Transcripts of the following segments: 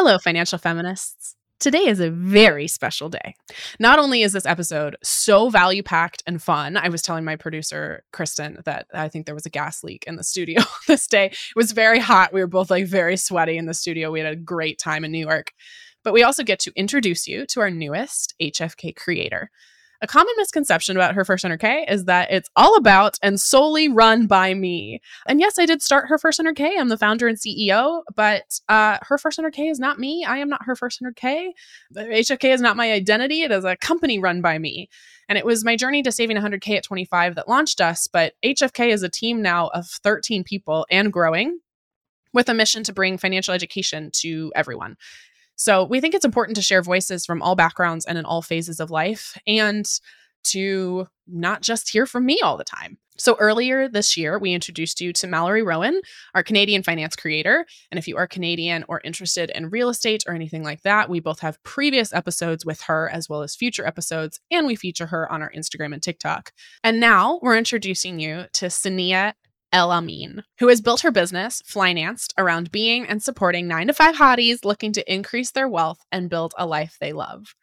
Hello, financial feminists. Today is a very special day. Not only is this episode so value packed and fun, I was telling my producer, Kristen, that I think there was a gas leak in the studio this day. It was very hot. We were both like very sweaty in the studio. We had a great time in New York. But we also get to introduce you to our newest HFK creator. A common misconception about Her First 100K is that it's all about and solely run by me. And yes, I did start Her First 100K. I'm the founder and CEO, but uh, Her First 100K is not me. I am not Her First 100K. HFK is not my identity. It is a company run by me. And it was my journey to saving 100K at 25 that launched us. But HFK is a team now of 13 people and growing with a mission to bring financial education to everyone. So we think it's important to share voices from all backgrounds and in all phases of life and to not just hear from me all the time. So earlier this year, we introduced you to Mallory Rowan, our Canadian finance creator. And if you are Canadian or interested in real estate or anything like that, we both have previous episodes with her as well as future episodes, and we feature her on our Instagram and TikTok. And now we're introducing you to Sania El Amin, who has built her business, financed around being and supporting nine to five hotties looking to increase their wealth and build a life they love.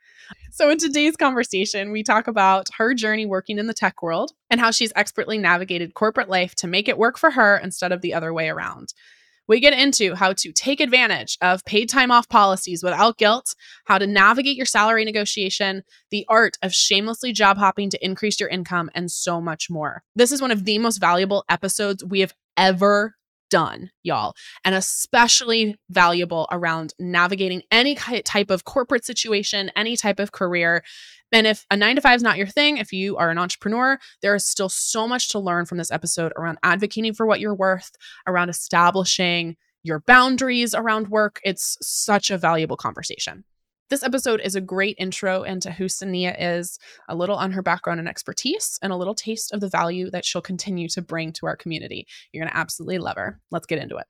So, in today's conversation, we talk about her journey working in the tech world and how she's expertly navigated corporate life to make it work for her instead of the other way around. We get into how to take advantage of paid time off policies without guilt, how to navigate your salary negotiation, the art of shamelessly job hopping to increase your income, and so much more. This is one of the most valuable episodes we have ever done, y'all, and especially valuable around navigating any type of corporate situation, any type of career. And if a nine to five is not your thing, if you are an entrepreneur, there is still so much to learn from this episode around advocating for what you're worth, around establishing your boundaries around work. It's such a valuable conversation. This episode is a great intro into who Sania is, a little on her background and expertise, and a little taste of the value that she'll continue to bring to our community. You're going to absolutely love her. Let's get into it.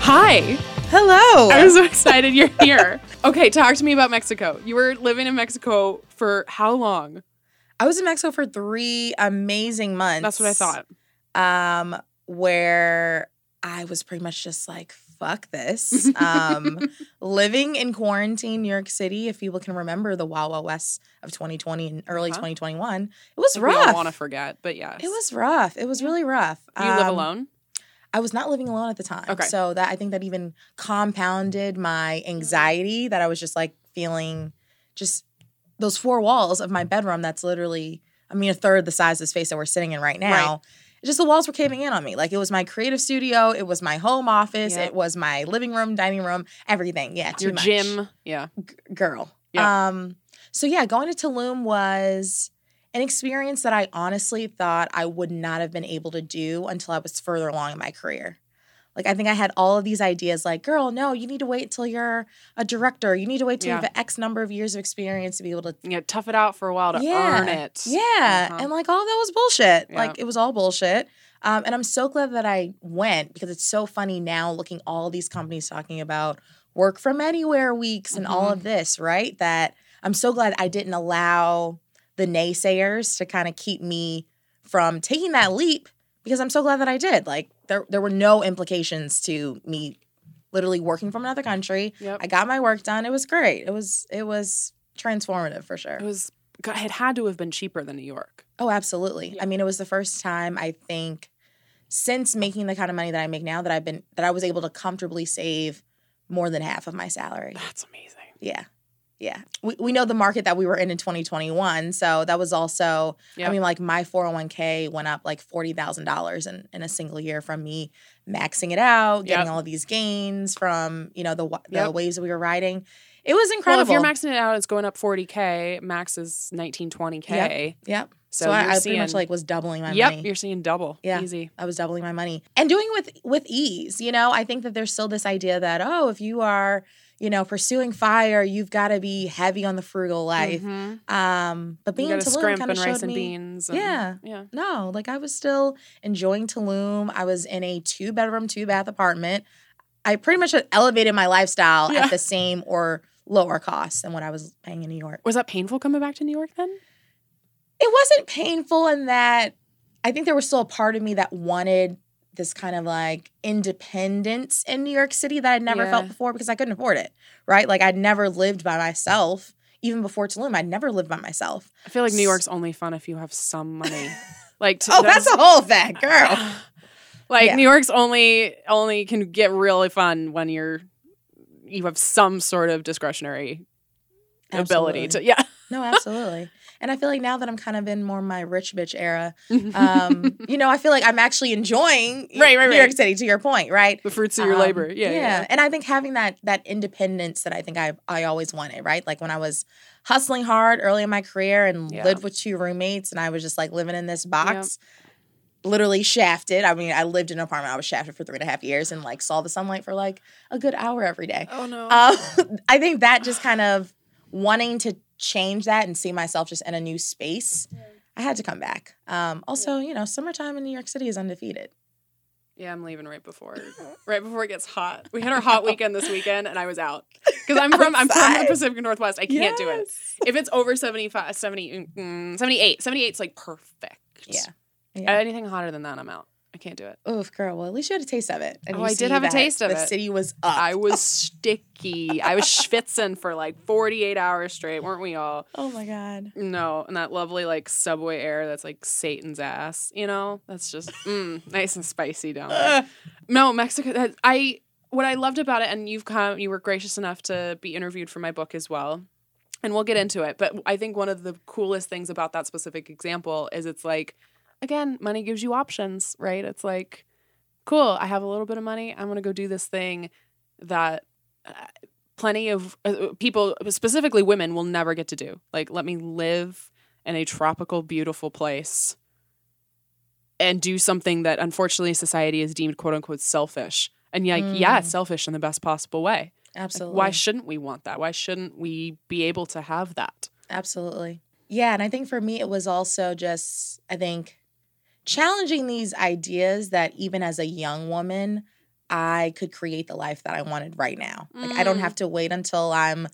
Hi. Hello. I'm so excited you're here. okay, talk to me about Mexico. You were living in Mexico for how long? I was in Mexico for three amazing months. That's what I thought. Um, where I was pretty much just like, fuck this. Um, living in quarantine, New York City, if people can remember the Wild Wild West of 2020 and early Uh-huh. 2021, it was rough. all want to forget, but yes. It was rough. It was Yeah. really rough. You live Um, alone? I was not living alone at the time. Okay. So that I think that even compounded my anxiety that I was just like feeling just those four walls of my bedroom that's literally I mean a third the size of the space that we're sitting in right now. It's Just the walls were caving in on me. Like it was my creative studio, it was my home office, Yep. it was my living room, dining room, everything. Yeah, too Your much. gym. Yeah. G- girl. Um so yeah, going to Tulum was an experience that I honestly thought I would not have been able to do until I was further along in my career. Like I think I had all of these ideas like, girl, no, you need to wait until you're a director. You need to wait till Yeah. you have X number of years of experience to be able to Yeah, tough it out for a while to Yeah. earn it. Yeah. Uh-huh. And like all that was bullshit. Yeah. Like it was all bullshit. Um, and I'm so glad that I went because it's so funny now looking all these companies talking about work from anywhere weeks and all Mhm. of this, right? That I'm so glad I didn't allow the naysayers to kind of keep me from taking that leap because I'm so glad that I did. Like there there were no implications to me literally working from another country. Yep. I got my work done. It was great. It was it was transformative for sure. It was it had to have been cheaper than New York. Oh, absolutely. Yeah. I mean, it was the first time I think since making the kind of money that I make now that I've been that I was able to comfortably save more than half of my salary. That's amazing. Yeah. Yeah. We, we know the market that we were in in 2021. So that was also, Yep. I mean, like my 401k went up like $40,000 in, in a single year from me maxing it out, getting Yep. all of these gains from, you know, the, the Yep. waves that we were riding. It was Well, incredible. if you're maxing it out, it's going up 40K. Max is 1920K. Yep. So, So, I, I pretty much like was doubling my Yep, money. Yep, you're seeing double. Yeah. Easy. I was doubling my money and doing with with ease. You know, I think that there's still this idea that oh, if you are you know pursuing fire, you've got to be heavy on the frugal life. Mhm. Um, but being in Tulum kind of and rice showed and me. beans. and- Yeah. Yeah. No, like I was still enjoying Tulum. I was in a two bedroom, two bath apartment. I pretty much elevated my lifestyle Yeah. at the same or lower cost than what I was paying in New York. Was that painful coming back to New York then? It wasn't painful in that I think there was still a part of me that wanted this kind of like independence in New York City that I'd never Yeah. felt before because I couldn't afford it, right? Like I'd never lived by myself. Even before Tulum, I'd never lived by myself. I feel like New York's only fun if you have some money. Like to, Oh, that's a whole thing, girl. like Yeah. New York's only only can get really fun when you're you have some sort of discretionary ability to yeah. No, absolutely. And I feel like now that I'm kind of in more my rich bitch era, um, you know, I feel like I'm actually enjoying Right, right, New York right. City to your point, right? the fruits of your Um, labor. Yeah, yeah. And I think having that that independence that I think I I always wanted, right? Like when I was hustling hard early in my career and Yeah. lived with two roommates and I was just like living in this box. Literally shafted. I mean, I lived in an apartment. I was shafted for three and a half years and like saw the sunlight for like a good hour every day. Oh no. Um, I think that just kind of wanting to change that and see myself just in a new space, I had to come back. Um, also, you know, summertime in New York City is undefeated. yeah, I'm leaving right before right before it gets hot. We had our hot weekend this weekend and I was out. Cuz I'm from I'm from the Pacific Northwest. I can't do it. If it's over 75 70 mm, 78, 78 is like perfect. Yeah. Yeah. Anything hotter than that I'm out. I can't do it. Oof, girl. Well, at least you had a taste of it. And Oh, I did have a taste of the it. The city was up. I was sticky. I was schwitzing for like 48 hours straight, weren't we all? oh my god. No, and that lovely like subway air that's like Satan's ass, you know? That's just mm, nice and spicy down there. No, Mexico that- I what I loved about it and you've come you were gracious enough to be interviewed for my book as well. And we'll get into it, but I think one of the coolest things about that specific example is it's like again, money gives you options, right? It's like cool, I have a little bit of money, I'm going to go do this thing that uh, plenty of uh, people, specifically women, will never get to do. Like, let me live in a tropical, beautiful place and do something that unfortunately society is deemed quote unquote selfish. And yeah, like, yeah, Mm. selfish in the best possible way. Like, Absolutely. why shouldn't we want that? Why shouldn't we be able to have that? Absolutely. Yeah, and I think for me it was also just I think challenging these ideas that even as a young woman I could create the life that I wanted right now. Like I don't Mm. have to wait until I'm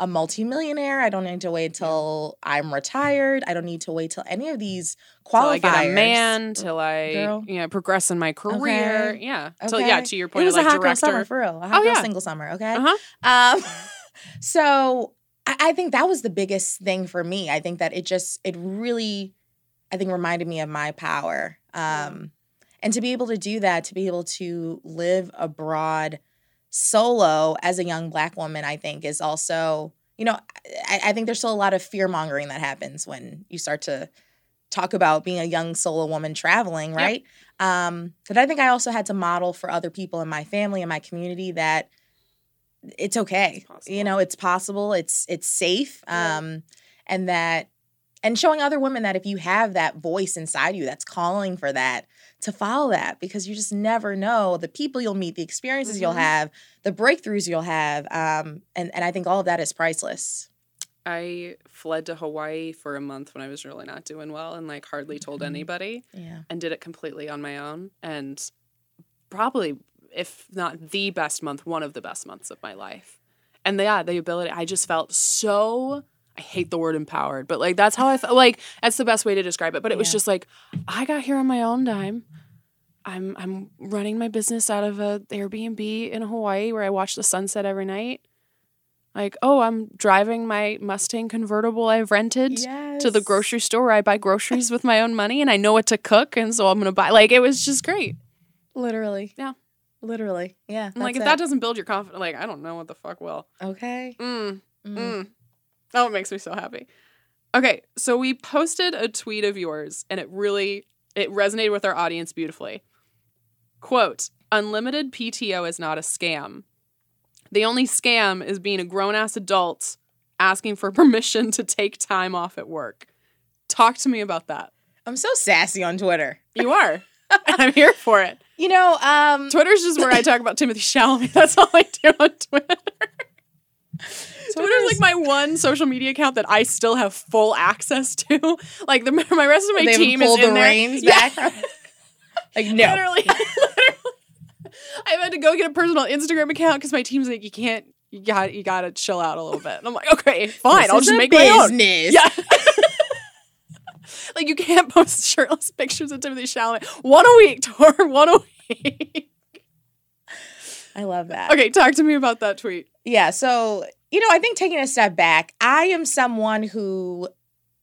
a multimillionaire. I don't need to wait until I'm retired. I don't need to wait till any of these Till. I get a man, till I Girl. you know progress in my career. Okay. Yeah. Till yeah, to your point, It was of a like hot girl summer director. for real. A hot Oh, girl yeah. single summer, okay? Uh-huh. Um, so I, I think that was the biggest thing for me. I think that it just it really, I think reminded me of my power. Um, and to be able to do that, to be able to live abroad solo as a young black woman, I think is also, you know, I, I think there's still a lot of fear mongering that happens when you start to talk about being a young solo woman traveling, Yep. right? Um, but I think I also had to model for other people in my family and my community that it's okay. It's you know, it's possible. It's it's safe. Um, and that and showing other women that if you have that voice inside you that's calling for that, to follow that because you just never know the people you'll meet, the experiences you'll Mhm. have, the breakthroughs you'll have. Um, and, and I think all of that is priceless. I fled to Hawaii for a month when I was really not doing well and like hardly told Mhm. anybody Yeah. and did it completely on my own and probably if not the best month, one of the best months of my life. And the, yeah, the ability I just felt so I hate the word empowered, but like that's how I felt like that's the best way to describe it. But it was just like I got here on my own dime. I'm I'm running my business out of a Airbnb in Hawaii where I watch the sunset every night. Like, oh, I'm driving my Mustang convertible I've rented to the grocery store where I buy groceries with my own money and I know what to cook and so I'm gonna buy like it was just great. Literally. Yeah. Literally. Yeah. Like if that's that doesn't build your confidence, like I don't know what the fuck will. Okay. Mm, Mm. mm. Oh, it makes me so happy. Okay, so we posted a tweet of yours and it really it resonated with our audience beautifully. Quote, unlimited PTO is not a scam. The only scam is being a grown ass adult asking for permission to take time off at work. Talk to me about that. I'm so sassy on Twitter. You are. I'm here for it. You know, um, Twitter's just where I talk about Timothy Chalamet. That's all I do on Twitter. Twitter's like my one social media account that I still have full access to. Like the my rest of my they team is in the there. reins Yeah. back. like no. Literally, literally. I've had to go get a personal Instagram account because my team's like, you can't, you got, you got to chill out a little bit. And I'm like, okay, fine, This I'll just make my own. business. Yeah. like you can't post shirtless pictures of Timothy Chalamet. One a week, Tor. One a week. I love that. okay, talk to me about that tweet. Yeah. So, you know, I think taking a step back, I am someone who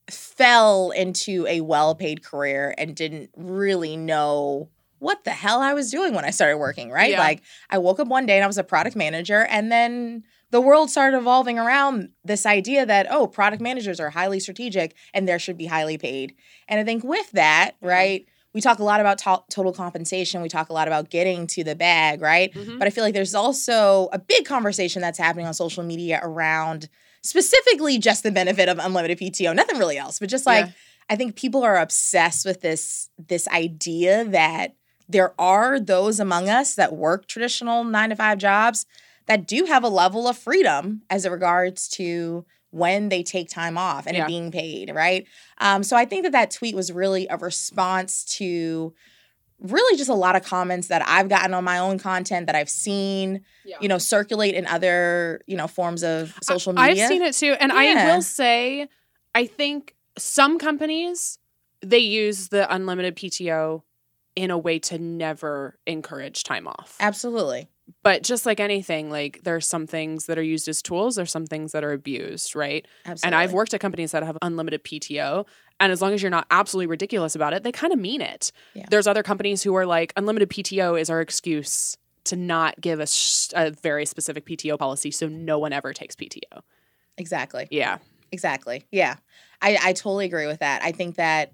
fell into a well paid career and didn't really know what the hell I was doing when I started working, right? Yeah. Like, I woke up one day and I was a product manager, and then the world started evolving around this idea that, oh, product managers are highly strategic and there should be highly paid. And I think with that, right? We talk a lot about to- total compensation. We talk a lot about getting to the bag, right? Mhm. But I feel like there's also a big conversation that's happening on social media around specifically just the benefit of unlimited PTO, nothing really else, but just like Yeah. I think people are obsessed with this this idea that there are those among us that work traditional 9 to 5 jobs that do have a level of freedom as it regards to when they take time off and Yeah. it being paid, right? Um, so I think that that tweet was really a response to really just a lot of comments that I've gotten on my own content that I've seen, Yeah. you know, circulate in other, you know, forms of social media. I've seen it too, and I will say, I think some companies they use the unlimited PTO in a way to never encourage time off. Absolutely. But just like anything, like there's some things that are used as tools, there's some things that are abused, right? Absolutely. And I've worked at companies that have unlimited PTO, and as long as you're not absolutely ridiculous about it, they kind of mean it. Yeah. There's other companies who are like, unlimited PTO is our excuse to not give a, sh- a very specific PTO policy, so no one ever takes PTO. Exactly. Yeah. Exactly. Yeah. I, I totally agree with that. I think that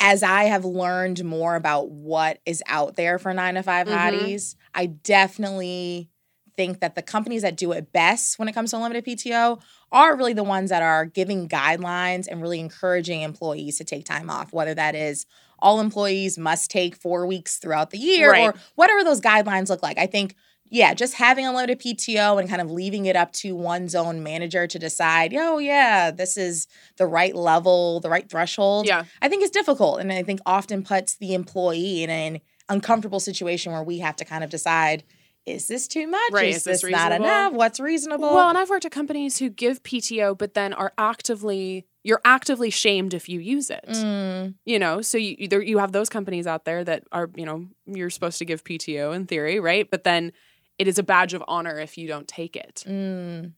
as I have learned more about what is out there for nine to 5 Mhm. hotties, I definitely think that the companies that do it best when it comes to unlimited PTO are really the ones that are giving guidelines and really encouraging employees to take time off, whether that is all employees must take four weeks throughout the year Right. or whatever those guidelines look like. I think yeah, just having unlimited PTO and kind of leaving it up to one's own manager to decide, oh, yeah, this is the right level, the right threshold. Yeah. I think is difficult. And I think often puts the employee in an uncomfortable situation where we have to kind of decide, is this too much? Right, Is, is this this, not enough? What's reasonable? Well, and I've worked at companies who give PTO, but then are actively you're actively shamed if you use it. Mm, You know, so you either you have those companies out there that are you know you're supposed to give PTO in theory, right? But then it is a badge of honor if you don't take it, mm.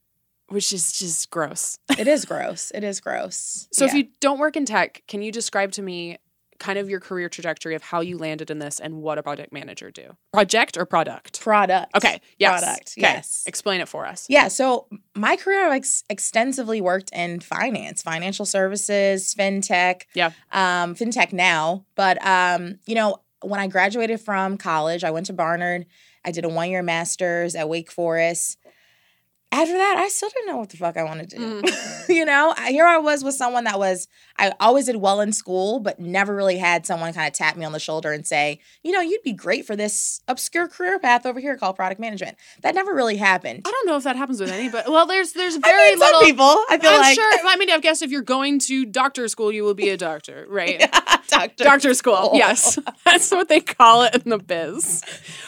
which is just gross. It is gross. It is gross. So if you don't work in tech, can you describe to me kind of your career trajectory of how you landed in this and what a project manager do? Project or product? product. Okay. Yes. Product, Okay. yes. Explain it for us. Yeah, so my career I've ex- extensively worked in finance, financial services, fintech. Yeah. Um, fintech now, but um, you know, when I graduated from college, I went to Barnard. I did a one year master's at Wake Forest. After that, I still didn't know what the fuck I wanted to do. Mm. you know, here I was with someone that was, I always did well in school, but never really had someone kind of tap me on the shoulder and say, you know, you'd be great for this obscure career path over here called product management. That never really happened. I don't know if that happens with anybody. Well, there's there's I very mean, little people. I feel I'm like sure. I mean, I guess if you're going to doctor school, you will be a doctor, right? doctor. Doctor school, yes, that's what they call it in the biz,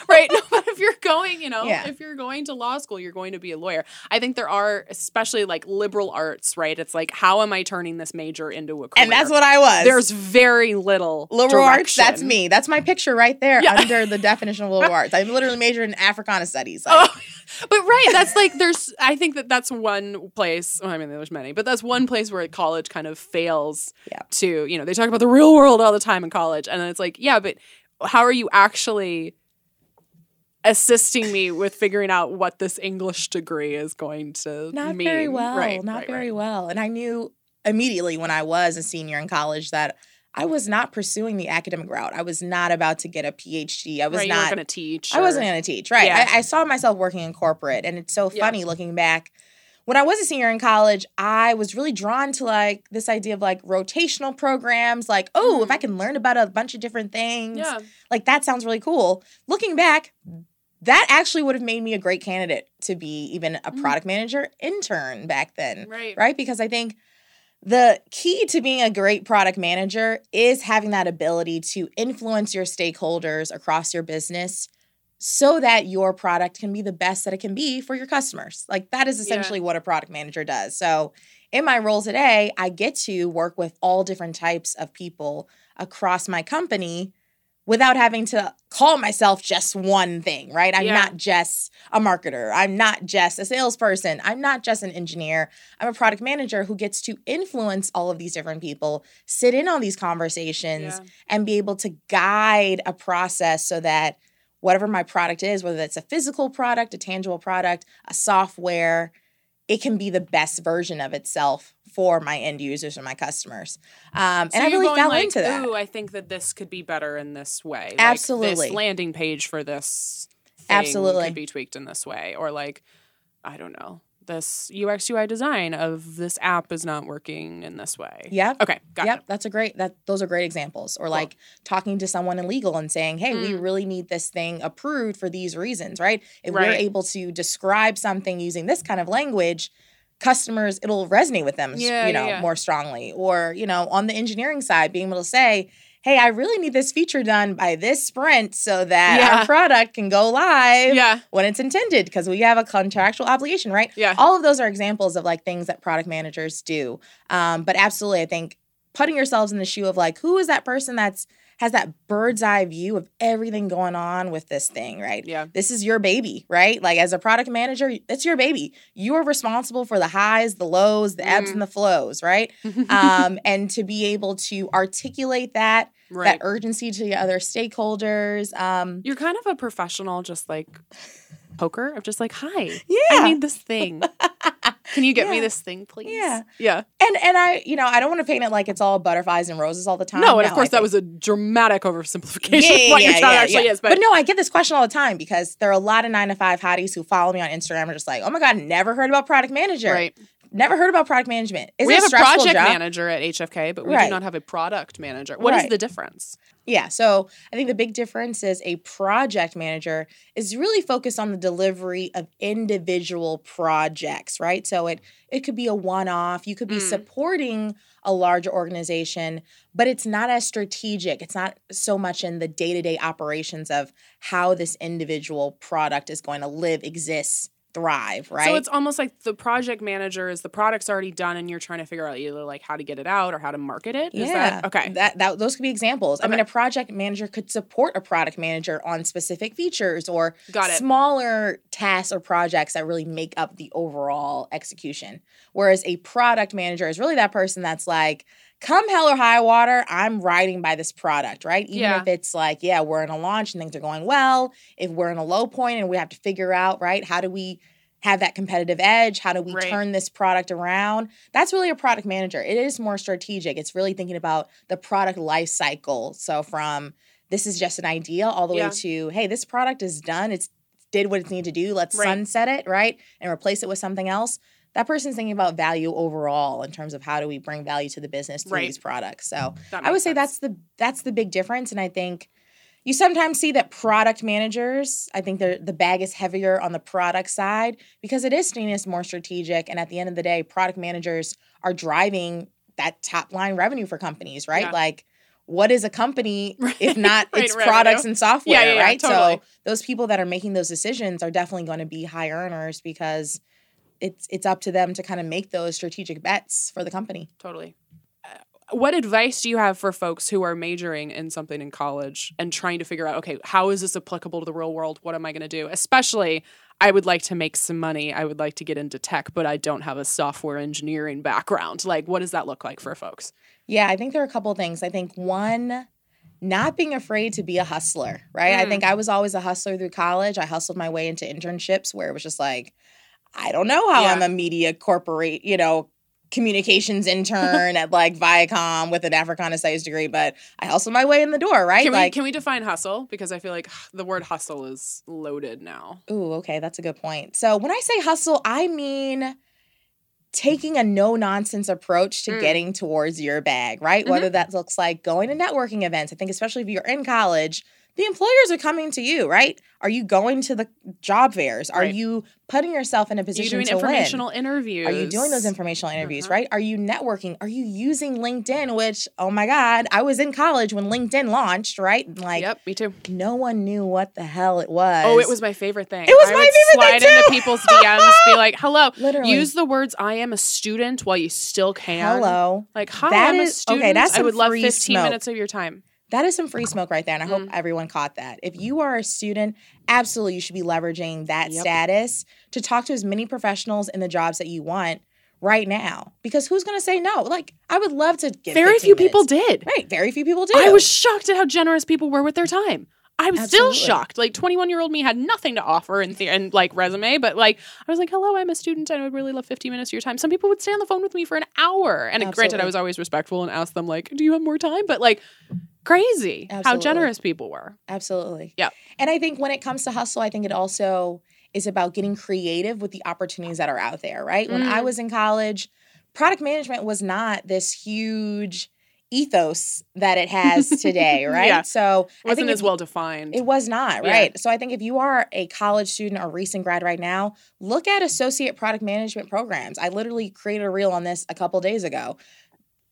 right? No, but if you're going, you know, Yeah. if you're going to law school, you're going to be a lawyer. I think there are, especially like liberal arts, right? It's like, how am I turning this major into a career? and that's what I was. there's very little liberal arts. That's me. That's my picture right there Yeah. under the definition of liberal arts. I literally majored in Africana studies. Like, Oh, but right, that's like there's. I think that that's one place. Well, I mean, there's many, but that's one place where college kind of fails Yeah. to. You know, they talk about the real world all the time in college, and then it's like, yeah, but how are you actually assisting me with figuring out what this English degree is going to not mean? very well. Right, not right, very right. well. And I knew immediately when I was a senior in college that I was not pursuing the academic route. I was not about to get a PhD. I was weren't going to teach. I wasn't going to teach, right? Yeah. I, I saw myself working in corporate, and it's so Yeah. funny looking back. When I was a senior in college, I was really drawn to like this idea of like rotational programs. Like, oh, if mm-hmm. I can learn about a bunch of different things, Yeah, like that sounds really cool. Looking back, that actually would have made me a great candidate to be even a Mm. product manager intern back then, right, right? Because I think the key to being a great product manager is having that ability to influence your stakeholders across your business so that your product can be the best that it can be for your customers. Like that is essentially yeah. what a product manager does. So, in my role today, I get to work with all different types of people across my company without having to call myself just one thing, right? I'm yeah. not just a marketer. I'm not just a salesperson. I'm not just an engineer. I'm a product manager who gets to influence all of these different people, sit in on these conversations, yeah. and be able to guide a process so that whatever my product is, whether it's a physical product, a tangible product, a software, it can be the best version of itself for my end users and my customers. Um, so and I really fell like, into that. Ooh, I think that this could be better in this way. Absolutely. Like this landing page for this Absolutely. could be tweaked in this way. Or like, I don't know, this UX UI design of this app is not working in this way. Yeah. Okay. Got yep. It. That's a great that those are great examples. Or cool. like talking to someone in legal and saying, Hey, mm. we really need this thing approved for these reasons, right? If right. we're able to describe something using this kind of language, customers it'll resonate with them yeah, you know yeah, yeah. more strongly. Or you know on the engineering side being able to say hey i really need this feature done by this sprint so that our product can go live yeah. when it's intended because we have a contractual obligation right? Yeah. All of those are examples of like things that product managers do. Um, but absolutely i think putting yourselves in the shoe of like who is that person that's has that bird's eye view of everything going on with this thing, right? Yeah. This is your baby, right? Like as a product manager, it's your baby. You are responsible for the highs, the lows, the ebbs, mm. and the flows, right? um, and to be able to articulate that, right. that urgency to the other stakeholders. Um, You're kind of a professional, just like poker. I'm just like, hi. Yeah. I need this thing. Can you get yeah. me this thing, please? Yeah. Yeah. And and I, you know, I don't want to paint it like it's all butterflies and roses all the time. No, and no, of course that was a dramatic oversimplification yeah, yeah, what your yeah, actually is. But. but no, I get this question all the time because there are a lot of nine to five hotties who follow me on Instagram and are just like, oh my God, never heard about product manager. Right. Never heard about product management. Is we have a, a project job? manager at HFK, but we right. do not have a product manager. What right. is the difference? Yeah, so I think the big difference is a project manager is really focused on the delivery of individual projects, right? So it it could be a one-off, you could be mm. supporting a larger organization, but it's not as strategic. It's not so much in the day-to-day operations of how this individual product is going to live, exist, thrive, right? So it's almost like the project manager is the product's already done and you're trying to figure out either like how to get it out or how to market it. Is yeah. That, okay. That, that those could be examples. Okay. I mean, a project manager could support a product manager on specific features or Got it. smaller tasks or projects that really make up the overall execution. Whereas a product manager is really that person that's like, come hell or high water, I'm riding by this product, right? Even yeah. if it's like, yeah, we're in a launch and things are going well, if we're in a low point and we have to figure out, right, how do we have that competitive edge? How do we right. turn this product around? That's really a product manager. It is more strategic. It's really thinking about the product life cycle. So from this is just an idea all the yeah. way to, hey, this product is done. It's did what it needed to do. Let's right. sunset it, right? And replace it with something else that person's thinking about value overall in terms of how do we bring value to the business through right. these products. So I would say that's the that's the big difference. And I think you sometimes see that product managers, I think the bag is heavier on the product side because it is seen as more strategic. And at the end of the day, product managers are driving that top line revenue for companies, right? Yeah. Like what is a company if not right, its products and software, yeah, yeah, right? Totally. So those people that are making those decisions are definitely going to be high earners because it's it's up to them to kind of make those strategic bets for the company. Totally. Uh, what advice do you have for folks who are majoring in something in college and trying to figure out, okay, how is this applicable to the real world? What am I going to do? Especially, I would like to make some money. I would like to get into tech, but I don't have a software engineering background. Like, what does that look like for folks? Yeah, I think there are a couple things. I think one, not being afraid to be a hustler, right? Mm. I think I was always a hustler through college. I hustled my way into internships where it was just like, I don't know how yeah. I'm a media corporate, you know, communications intern at like Viacom with an Africana studies degree, but I hustle my way in the door, right? Can like, we, can we define hustle? Because I feel like the word hustle is loaded now. Ooh, okay, that's a good point. So when I say hustle, I mean taking a no nonsense approach to mm. getting towards your bag, right? Mm-hmm. Whether that looks like going to networking events. I think especially if you're in college, the employers are coming to you, right? Are you going to the job fairs? Are Right. you putting yourself in a Are you position doing to win? informational interviews? Are you doing those informational interviews, Uh-huh. right? Are you networking? Are you using LinkedIn? Which, oh my God, I was in college when LinkedIn launched, right? Like, yep, me too. no one knew what the hell it was. Oh, it was my favorite thing. It was I my would favorite slide thing, into people's DMs, be like, "Hello." literally. Use the words "I am a student" while you still can. hello. Like, hi, That I'm a student. okay, that's I would love free 15 smoke. minutes of your time. That is some free smoke right there. And I hope Mm. everyone caught that. If you are a student, absolutely you should be leveraging that Yep. status to talk to as many professionals in the jobs that you want right now. Because who's going to say no? Like, I would love to get Very 15 few people did. Right. Very few people did. I was shocked at how generous people were with their time. I was still shocked. Like 21 year old me had nothing to offer in the and like resume, but like I was like, "Hello, I'm a student. and I would really love 15 minutes of your time." Some people would stay on the phone with me for an hour, and granted, I was always respectful and asked them like, "Do you have more time?" But like, crazy how generous people were. Absolutely. Yeah. And I think when it comes to hustle, I think it also is about getting creative with the opportunities that are out there, right? When I Mm. was in college, product management was not this huge ethos that it has today, right? Yeah. So I wasn't think as well defined. It was not, Yeah. right? So I think if you are a college student or recent grad right now, look at associate product management programs. I literally created a reel on this a couple days ago.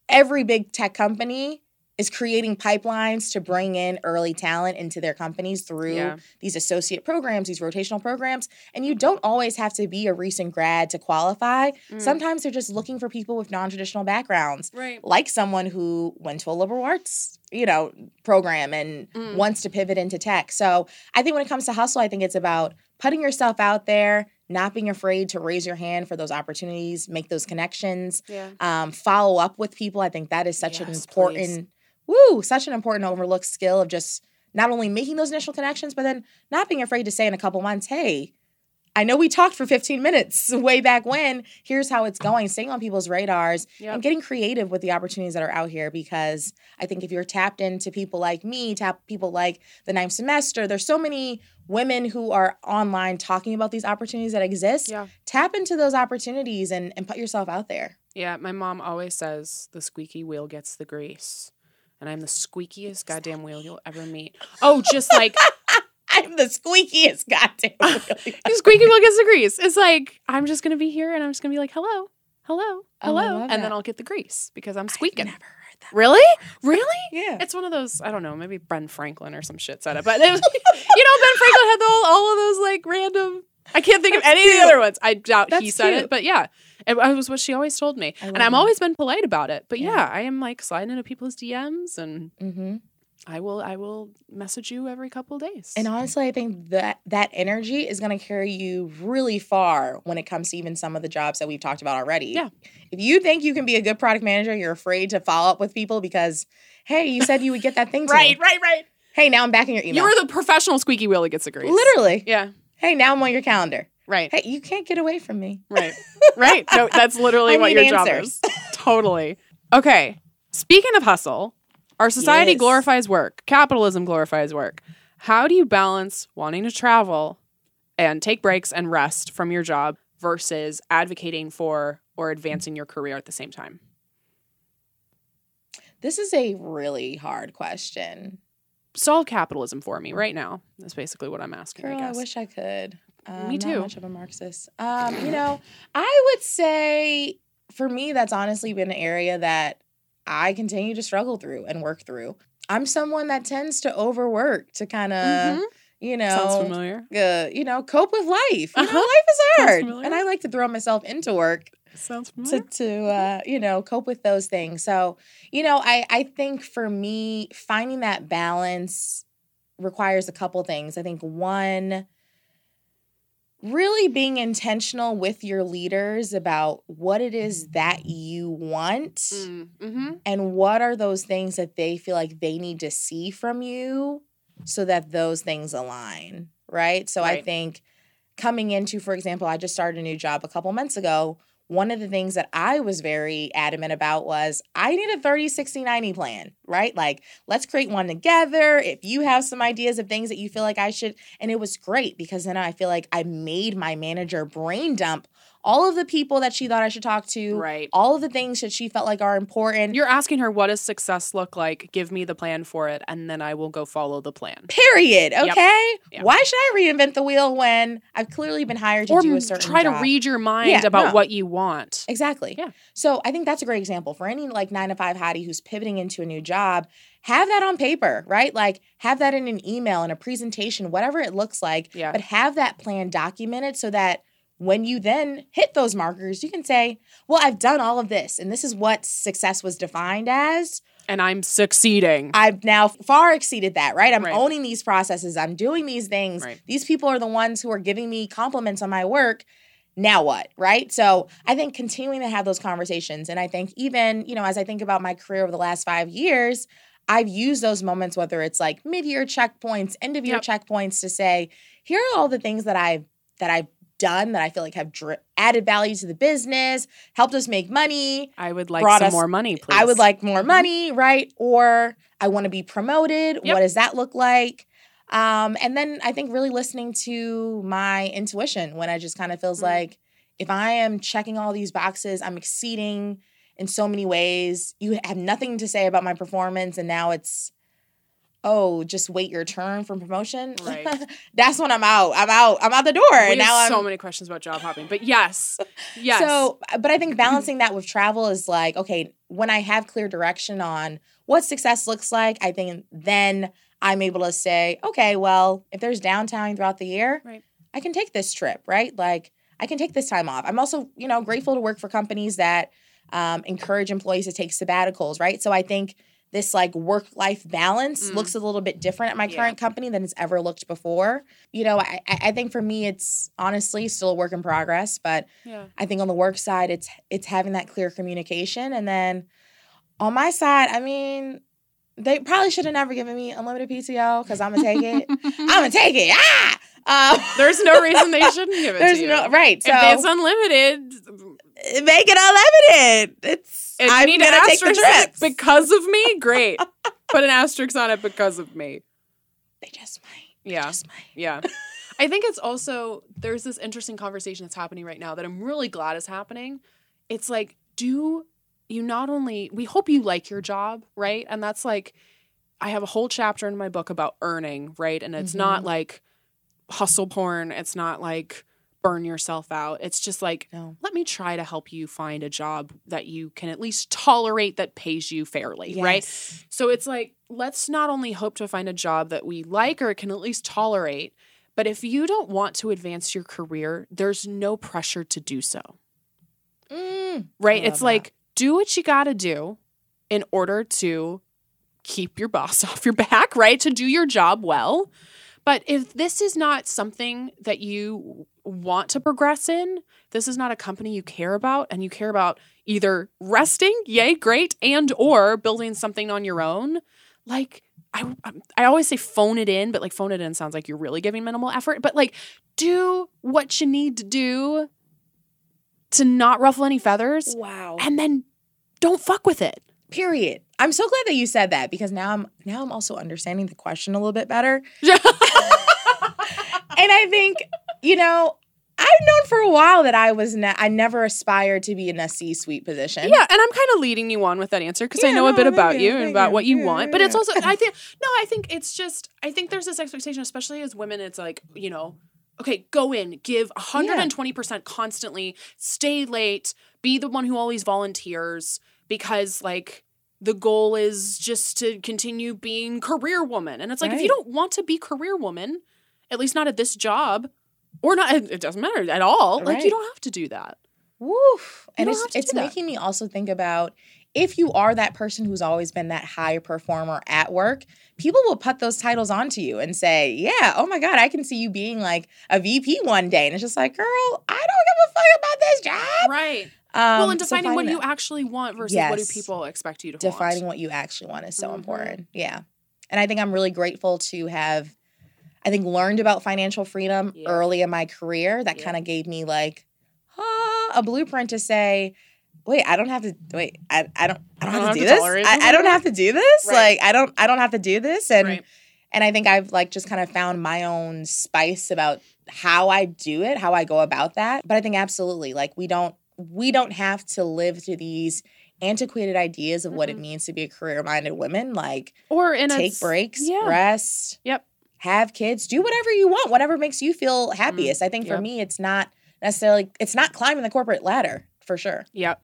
Every big tech company is creating pipelines to bring in early talent into their companies through Yeah. these associate programs, these rotational programs. And you don't always have to be a recent grad to qualify. Mm. Sometimes they're just looking for people with non-traditional backgrounds right. like someone who went to a liberal arts, you know, program and Mm. wants to pivot into tech. So I think when it comes to hustle, I think it's about putting yourself out there, not being afraid to raise your hand for those opportunities, make those connections, Yeah. um, follow up with people. I think that is such an Yes, important, woo, such an important overlooked skill of just not only making those initial connections, but then not being afraid to say in a couple months, hey, I know we talked for 15 minutes way back when. Here's how it's going. Staying on people's radars Yep. and getting creative with the opportunities that are out here because I think if you're tapped into people like me, tap people like the ninth semester, there's so many women who are online talking about these opportunities that exist. Yeah. Tap into those opportunities and, and put yourself out there. Yeah, my mom always says the squeaky wheel gets the grease. And I'm the squeakiest goddamn wheel you'll ever meet. Oh, just like I'm the squeakiest goddamn. the squeaky wheel gets the grease. It's like I'm just gonna be here and I'm just gonna be like, hello, hello, Oh, hello, love and that. then I'll get the grease because I'm squeaking. never heard that. Really? Really? Yeah. It's one of those. I don't know. Maybe Ben Franklin or some shit said it, but it was, you know, Ben Franklin had the whole, all of those like random. I can't think of That's any of the other ones. I doubt he said cute. it, but yeah, it, it was what she always told me, and I'm that. always been polite about it. But Yeah. yeah, I am like sliding into people's DMs, and Mm-hmm. I will, I will message you every couple days. And honestly, I think that that energy is going to carry you really far when it comes to even some of the jobs that we've talked about already. Yeah. If you think you can be a good product manager, you're afraid to follow up with people because, hey, you said you would get that thing right, me. right, right. Hey, now I'm back in your email. You're the professional squeaky wheel that gets the grease. Literally. Yeah. Hey, now I'm on your calendar. Right. Hey, you can't get away from me. Right. Right. No, that's literally what your job is. totally. Okay. Speaking of hustle, our society Yes. glorifies work. Capitalism glorifies work. How do you balance wanting to travel and take breaks and rest from your job versus advocating for or advancing your career at the same time? This is a really hard question. Solve capitalism for me right now. That's basically what I'm asking, Girl, I I, wish I could. Um, Me Not too. much of a Marxist. Um, you know, I would say for me, that's honestly been an area that I continue to struggle through and work through. I'm someone that tends to overwork to kind of, Mhm. you Sounds know, familiar. uh, you know, cope with life. You Uh-huh. life is hard, and I like to throw myself into work Sounds to to uh, you know cope with those things. So you know, I I think for me finding that balance requires a couple things. I think one really being intentional with your leaders about what it is that you want Mm-hmm. and what are those things that they feel like they need to see from you so that those things align, right? So I think coming into, for example, I just started a new job a couple months ago. One of the things that I was very adamant about was I need a 30, 60, 90 plan, right? Like, let's create one together. If you have some ideas of things that you feel like I should, and it was great because then I feel like I made my manager brain dump all of the people that she thought I should talk to, Right. all of the things that she felt like are important. You're asking her what does success look like? Give me the plan for it, and then I will go follow the plan. Period. Yep. Okay. Yeah. Why should I reinvent the wheel when I've clearly been hired to Or do a certain try job? to read your mind Yeah, about no. what you want. Exactly. Yeah. So I think that's a great example for any like nine to five hottie who's pivoting into a new job. Have that on paper, right? Like have that in an email, in a presentation, whatever it looks like. Yeah. But have that plan documented so that when you then hit those markers, you can say, well, I've done all of this, and this is what success was defined as. And I'm succeeding. I've now far exceeded that, right? I'm Right. owning these processes. I'm doing these things. Right. These people are the ones who are giving me compliments on my work. Now what, right? So I think continuing to have those conversations. And I think even, you know, as I think about my career over the last five years, I've used those moments, whether it's like mid-year checkpoints, end of year Yep. checkpoints, to say, here are all the things that I've that I've done that I feel like have dri- added value to the business, helped us make money, I would like some us- more money, please. I would like more Mhm. money, right? Or I want to be promoted. Yep. What does that look like? Um, and then I think really listening to my intuition when I just kind of feels Mhm. like if I am checking all these boxes, I'm exceeding in so many ways. You have nothing to say about my performance, and now it's oh, just wait your turn for promotion. Right. That's when I'm out. I'm out. I'm out the door. We and now have I'm so many questions about job hopping, but yes, yes. so, but I think balancing that with travel is like, okay, when I have clear direction on what success looks like, I think then I'm able to say, okay, well, if there's downtime throughout the year, Right. I can take this trip, right? Like, I can take this time off. I'm also, you know, grateful to work for companies that um, encourage employees to take sabbaticals, right? So I think this like work life balance Mm. looks a little bit different at my Yeah. current company than it's ever looked before. You know, I, I think for me, it's honestly still a work in progress, but yeah. I think on the work side, it's it's having that clear communication, and then on my side, I mean, they probably should have never given me unlimited PTO because I'm gonna take it. I'm gonna take it. Ah, uh, There's no reason they shouldn't give it there's to you. no right. So if it's unlimited, make it unlimited. It's I'm you need gonna take the asterisk trips. because of me, great. Put an asterisk on it because of me. they just might. They Yeah. just might. Yeah. I think it's also there's this interesting conversation that's happening right now that I'm really glad is happening. It's like, do you not only we hope you like your job, right? And that's like I have a whole chapter in my book about earning, right? And it's not Mhm. like hustle porn, it's not like burn yourself out. It's just like No. let me try to help you find a job that you can at least tolerate that pays you fairly, right? So it's like, let's not only hope to find a job that we like or can at least tolerate, but if you don't want to advance your career, there's no pressure to do so, Mm. right? It's love like, do what you got to do in order to keep your boss off your back, right? To do your job well. But if this is not something that you want to progress in, this is not a company you care about and you care about either resting, yay, great, and or building something on your own, like I um, I always say phone it in, but like phone it in sounds like you're really giving minimal effort, but like do what you need to do to not ruffle any feathers Wow. and then don't fuck with it. Period. I'm so glad that you said that because now I'm now I'm also understanding the question a little bit better. and I think, you know, I've known for a while that I was ne- I never aspired to be in a C-suite position. Yeah, and I'm kind of leading you on with that answer because I Yeah, know a bit about you, you and about you. what you Yeah, want. yeah, But it's also, I think, no, I think it's just, I think there's this expectation, especially as women. It's like, you know, okay, go in, give 120% constantly, stay late, be the one who always volunteers because, like, the goal is just to continue being career woman. And it's like, if you don't want to be career woman, at least not at this job, or not, it doesn't matter at all. Like, you don't have to do that. Woof. And it's it's making me also think about if you are that person who's always been that high performer at work, people will put those titles onto you and say, Yeah, oh my God, I can see you being like a VP one day. And it's just like, girl, I don't give a fuck about this job. Right. Um, well, and so defining what finding you actually want versus what do people expect you to defining want. what you actually want is so Mhm. important. Yeah. And I think I'm really grateful to have I think learned about financial freedom Yeah. early in my career. That Yeah. kind of gave me like ah, a blueprint to say, wait, I don't have to wait, I, I don't I don't have to do this. I, this I don't have to do this. Right. Like I don't I don't have to do this. And Right. And I think I've like just kind of found my own spice about how I do it, how I go about that. But I think absolutely like we don't we don't have to live through these antiquated ideas of what it means to be a career-minded woman like Or in a take s- breaks, yeah. rest. Yep. Have kids, do whatever you want, whatever makes you feel happiest. I think for Mm, me it's not necessarily it's not climbing the corporate ladder for sure. Yep.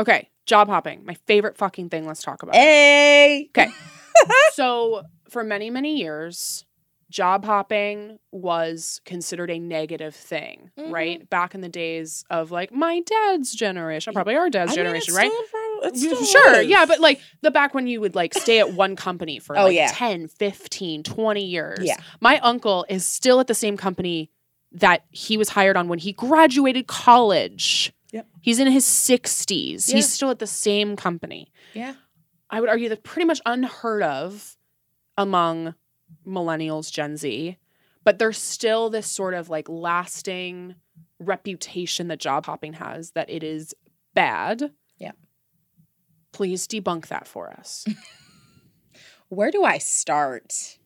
Okay, job hopping. My favorite fucking thing. Let's talk about. it. Hey. Okay. so, for many, many years, job hopping was considered a negative thing, Mhm. right? Back in the days of like my dad's generation, probably our dad's I mean, generation, it's right? still pro- it's Yeah, still sure is. yeah but like the back when you would like stay at one company for Oh, like yeah. 10 15 20 years Yeah. my uncle is still at the same company that he was hired on when he graduated college Yep. he's in his 60s Yeah. he's still at the same company Yeah. i would argue that pretty much unheard of among millennials gen z but there's still this sort of like lasting reputation that job hopping has that it is bad Yeah. please debunk that for us where do I start?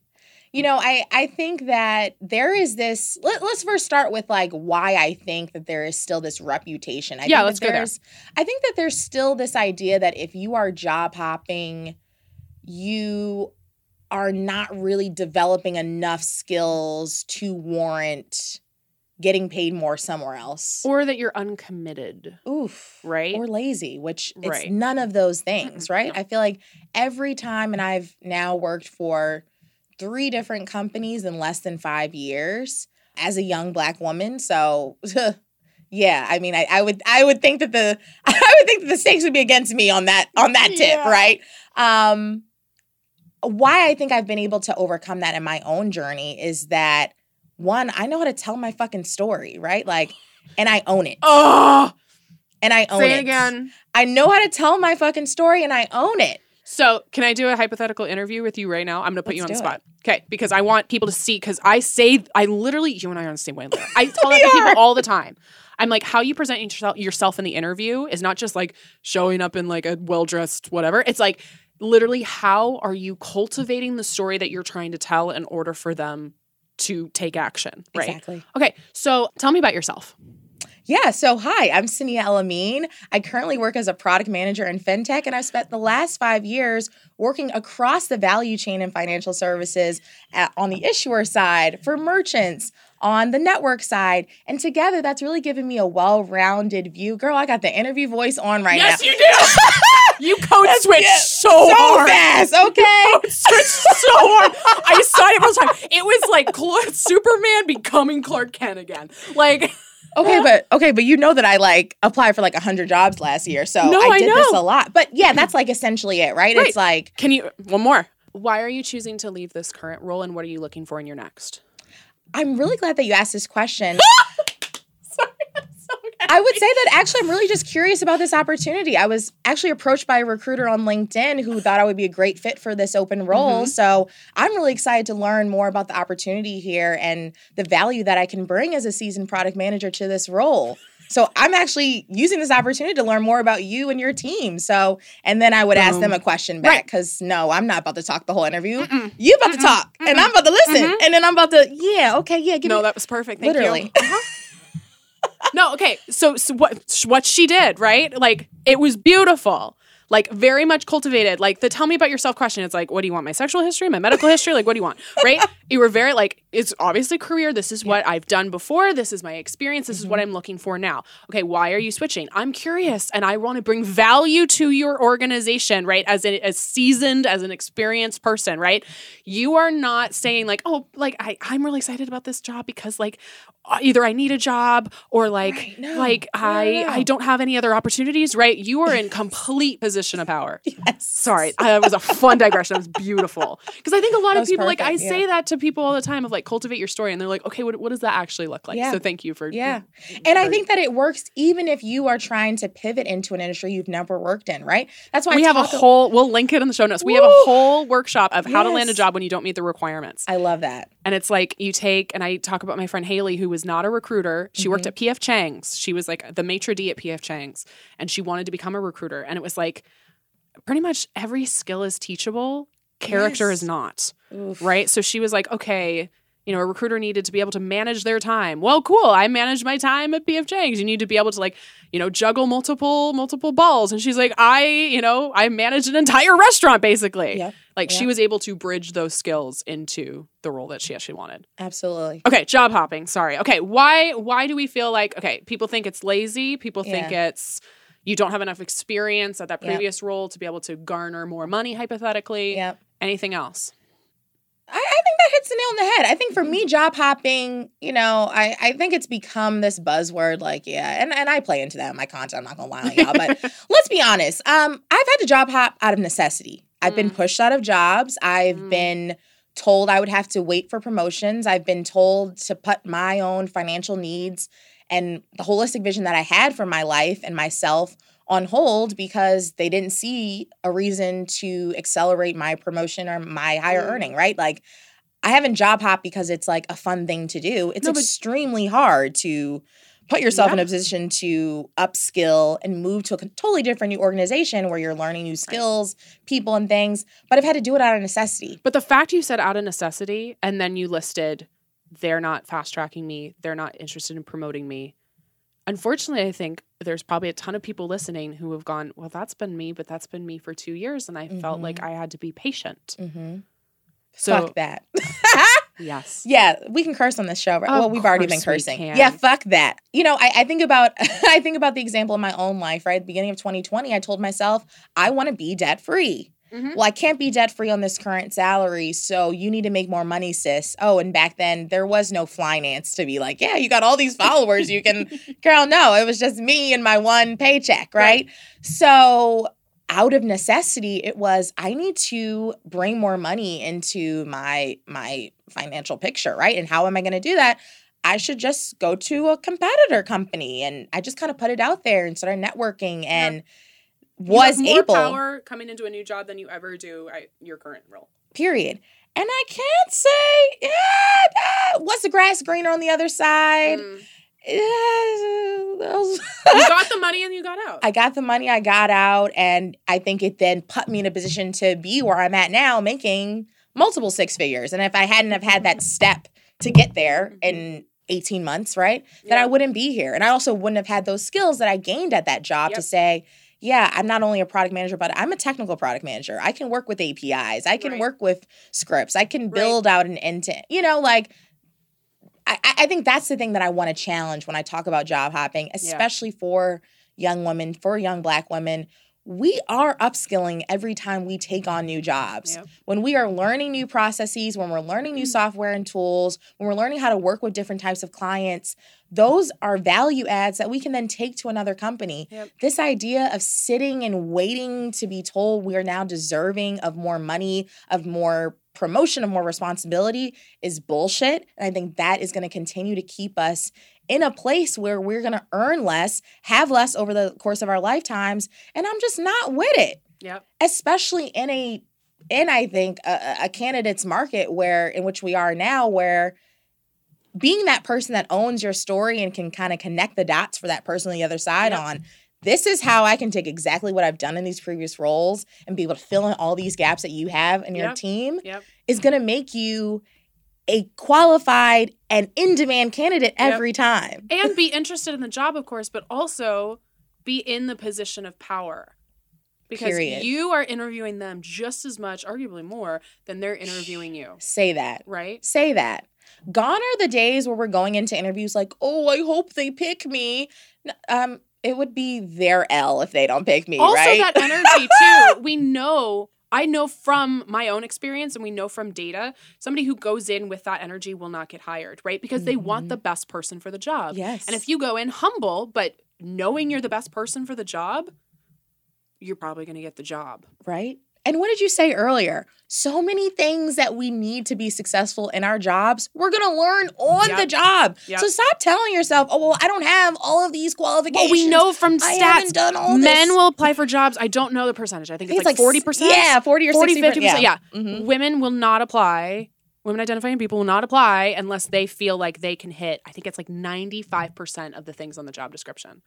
You know, I I think that there is this. Let, let's first start with like why I think that there is still this reputation. I Yeah, think let's that go there. there's, I think that there's still this idea that if you are job hopping, you are not really developing enough skills to warrant getting paid more somewhere else. or that you're uncommitted Oof. right or lazy, which it's Right. none of those things, right? no. I feel like every time, and I've now worked for three different companies in less than five years as a young black woman. So, yeah, I mean, I, I would, I would think that the, I would think that the stakes would be against me on that, on that tip, Yeah. right? Um, why I think I've been able to overcome that in my own journey is that one, I know how to tell my fucking story, right? Like, and I own it, oh and I own say it it again I know how to tell my fucking story and I own it. So can i do a hypothetical interview with you right now? I'm gonna put you on the spot. okay because i want people to see because i say i literally you and i are on the same wavelength. I tell that to people all the time. I'm like how you present yourself yourself in the interview is not just like showing up in like a well-dressed whatever. It's like literally how are you cultivating the story that you're trying to tell in order for them to take action right? Exactly. okay so tell me about yourself Yeah. So, hi, I'm Sania Elamine. I currently work as a product manager in fintech, and I've spent the last five years working across the value chain in financial services at, on the issuer side for merchants, on the network side. And together, that's really given me a well rounded view. Girl, I got the interview voice on right yes now. Yes, you do you code switch yeah, so, so hard fast, okay? code switch so hard. I saw it all the time. It was like Superman becoming Clark Kent again. Like, Okay, but okay, but you know that I like applied for like hundred jobs last year, so No, I I did this a lot. But yeah, that's like essentially it, right? Right. It's like can you one more? Why are you choosing to leave this current role, and what are you looking for in your next? I'm really glad that you asked this question. Sorry, I'm so I would say that actually I'm really just curious about this opportunity. I was actually approached by a recruiter on LinkedIn who thought I would be a great fit for this open role. Mhm. So I'm really excited to learn more about the opportunity here and the value that I can bring as a seasoned product manager to this role. So I'm actually using this opportunity to learn more about you and your team. So, and then I would ask them a question back Right. because no, I'm not about to talk the whole interview. Mm-mm. You about to Mm-mm. talk, and Mm-mm. I'm about to listen, Mhm. and then I'm about to yeah, okay, yeah, give No, me that was perfect. Thank literally. you. No, okay. So, so what what she did, right? Like it was beautiful. Like very much cultivated. Like the tell me about yourself question. It's like, what do you want? My sexual history, my medical history? Like, what do you want? Right? you were very like, it's obviously career. This is what I've done before. This is my experience. This is what mm-hmm. I'm looking for now. Okay, why are you switching? I'm curious and I want to bring value to your organization, right? As a, as seasoned, as an experienced person, right? You are not saying like, oh, like I, I'm really excited about this job because like either I need a job or like Right, no. like No, I no. I don't have any other opportunities, right? You are in complete position of power. yes. Sorry, that was a fun digression. It was beautiful because I think a lot of people like I perfect, say that to people all the time of like cultivate your story, and they're like, okay, what, what does that actually look like? Yeah. So thank you for Yeah. And I think that it works even if you are trying to pivot into an industry you've never worked in, right? That's why we I have a whole. We'll link it in the show notes. We have a whole workshop of how to land a job when you don't meet the requirements. I love that. And it's like you take, and I talk about my friend Haley, who was not a recruiter. She worked mm-hmm. at PF Chang's. She was like the maitre d' at PF Chang's, and she wanted to become a recruiter. And it was like, pretty much every skill is teachable, character Yes. is not. Oof. Right? So she was like, okay, you know, a recruiter needed to be able to manage their time. Well, cool. I manage my time at PF Chang's. You need to be able to like, you know, juggle multiple multiple balls. And she's like, I, you know, I managed an entire restaurant basically. Yep. Like she was able to bridge those skills into the role that she actually wanted. Absolutely. Okay, job hopping. Sorry. Okay, why why do we feel like okay, people think it's lazy, people think it's you don't have enough experience at that Yep. previous role to be able to garner more money hypothetically. Yep. Anything else? I, I think that hits the nail on the head. I think for me, job hopping, you know, I, I think it's become this buzzword, like, yeah, and, and I play into that in my content, I'm not gonna lie on y'all, but let's be honest. Um, I've had to job hop out of necessity. I've been Mm. pushed out of jobs. I've Mm. been told I would have to wait for promotions. I've been told to put my own financial needs and the holistic vision that I had for my life and myself on hold because they didn't see a reason to accelerate my promotion or my higher Mm. earning, right? Like I haven't job hop because it's like a fun thing to do. It's No, extremely hard to put yourself in a position to upskill and move to a totally different new organization where you're learning new skills, people and things. But I've had to do it out of necessity. But the fact you said out of necessity and then you listed they're not fast tracking me, they're not interested in promoting me. Unfortunately, I think there's probably a ton of people listening who have gone, Well, that's been me, but that's been me for two years. And I felt like I had to be patient. Mm-hmm. So, Fuck that. yes. Yeah, we can curse on this show, right? Of well, we've already been cursing. Yeah, fuck that. You know, I, I think about I think about the example in my own life, right? At the beginning of 2020, I told myself, I want to be debt free. Mhm. Well, I can't be debt free on this current salary, so you need to make more money, sis. Oh, and back then there was no finance to be like, yeah, you got all these followers, you can girl, no, it was just me and my one paycheck, right? So out of necessity it was i need to bring more money into my my financial picture right and how am i going to do that i should just go to a competitor company and i just kind of put it out there and started networking and You was have more able power coming into a new job than you ever do at your current role. period and i can't say yeah, ah, what's the grass greener on the other side Mm. You got the money and you got out. I got the money, I got out, and I think it then put me in a position to be where I'm at now, making multiple six figures. And if I hadn't have had that step to get there in 18 months, right, then I wouldn't be here. And I also wouldn't have had those skills that I gained at that job to say, yeah, I'm not only a product manager, but I'm a technical product manager. I can work with APIs. I can Right. work with scripts. I can Right. build out an end to, you know, like I, I think that's the thing that I want to challenge when I talk about job hopping, especially for young women, for young black women. We are upskilling every time we take on new jobs. Yep. When we are learning new processes, when we're learning new mm-hmm. software and tools, when we're learning how to work with different types of clients, those are value adds that we can then take to another company. Yep. This idea of sitting and waiting to be told we are now deserving of more money, of more promotion, of more responsibility is bullshit. And I think that is going to continue to keep us in a place where we're going to earn less, have less over the course of our lifetimes. And I'm just not with it Yep. especially in a in I think a, a candidate's market where in which we are now, where being that person that owns your story and can kind of connect the dots for that person on the other side Yep. on this is how I can take exactly what I've done in these previous roles and be able to fill in all these gaps that you have in your Yep. team Yep. is going to make you a qualified and in demand candidate every time. And be interested in the job, of course, but also be in the position of power. Because Period. you are interviewing them just as much, arguably more, than they're interviewing you. Say that. Right? say that. Gone are the days where we're going into interviews like, "Oh, I hope they pick me." Um, it would be their L if they don't pick me, also right? that energy too we know i know from my own experience and we know from data somebody who goes in with that energy will not get hired right because they want the best person for the job yes, and if you go in humble but knowing you're the best person for the job you're probably going to get the job right. And what did you say earlier? So many things that we need to be successful in our jobs, we're gonna learn on Yep. the job. Yep. So stop telling yourself, "Oh, well, I don't have all of these qualifications." well we know from stats. I haven't done all this. men this. will apply for jobs i don't know the percentage i think I it's, think like 40% Yeah, forty or 40 60 50% yeah, Mhm. women will not apply women identifying people will not apply unless they feel like they can hit i think it's like 95% of the things on the job description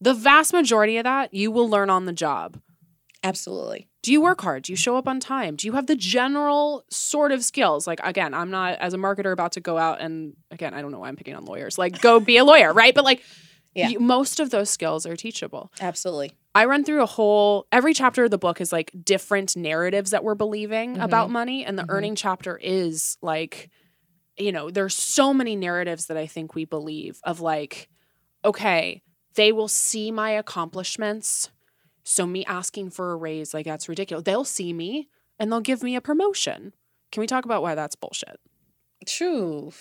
the vast majority of that you will learn on the job Absolutely. Do you work hard? Do you show up on time? Do you have the general sort of skills? Like, again, I'm not, as a marketer, about to go out and, again, I don't know why I'm picking on lawyers. Like, go be a lawyer, right? But like, Yeah. you- most of those skills are teachable. Absolutely. I run through a whole every chapter of the book is like different narratives that we're believing Mhm. about money and the Mhm. earning chapter is like you know there's so many narratives that I think we believe of like okay they will see my accomplishments so me asking for a raise like that's ridiculous they'll see me and they'll give me a promotion can we talk about why that's bullshit True.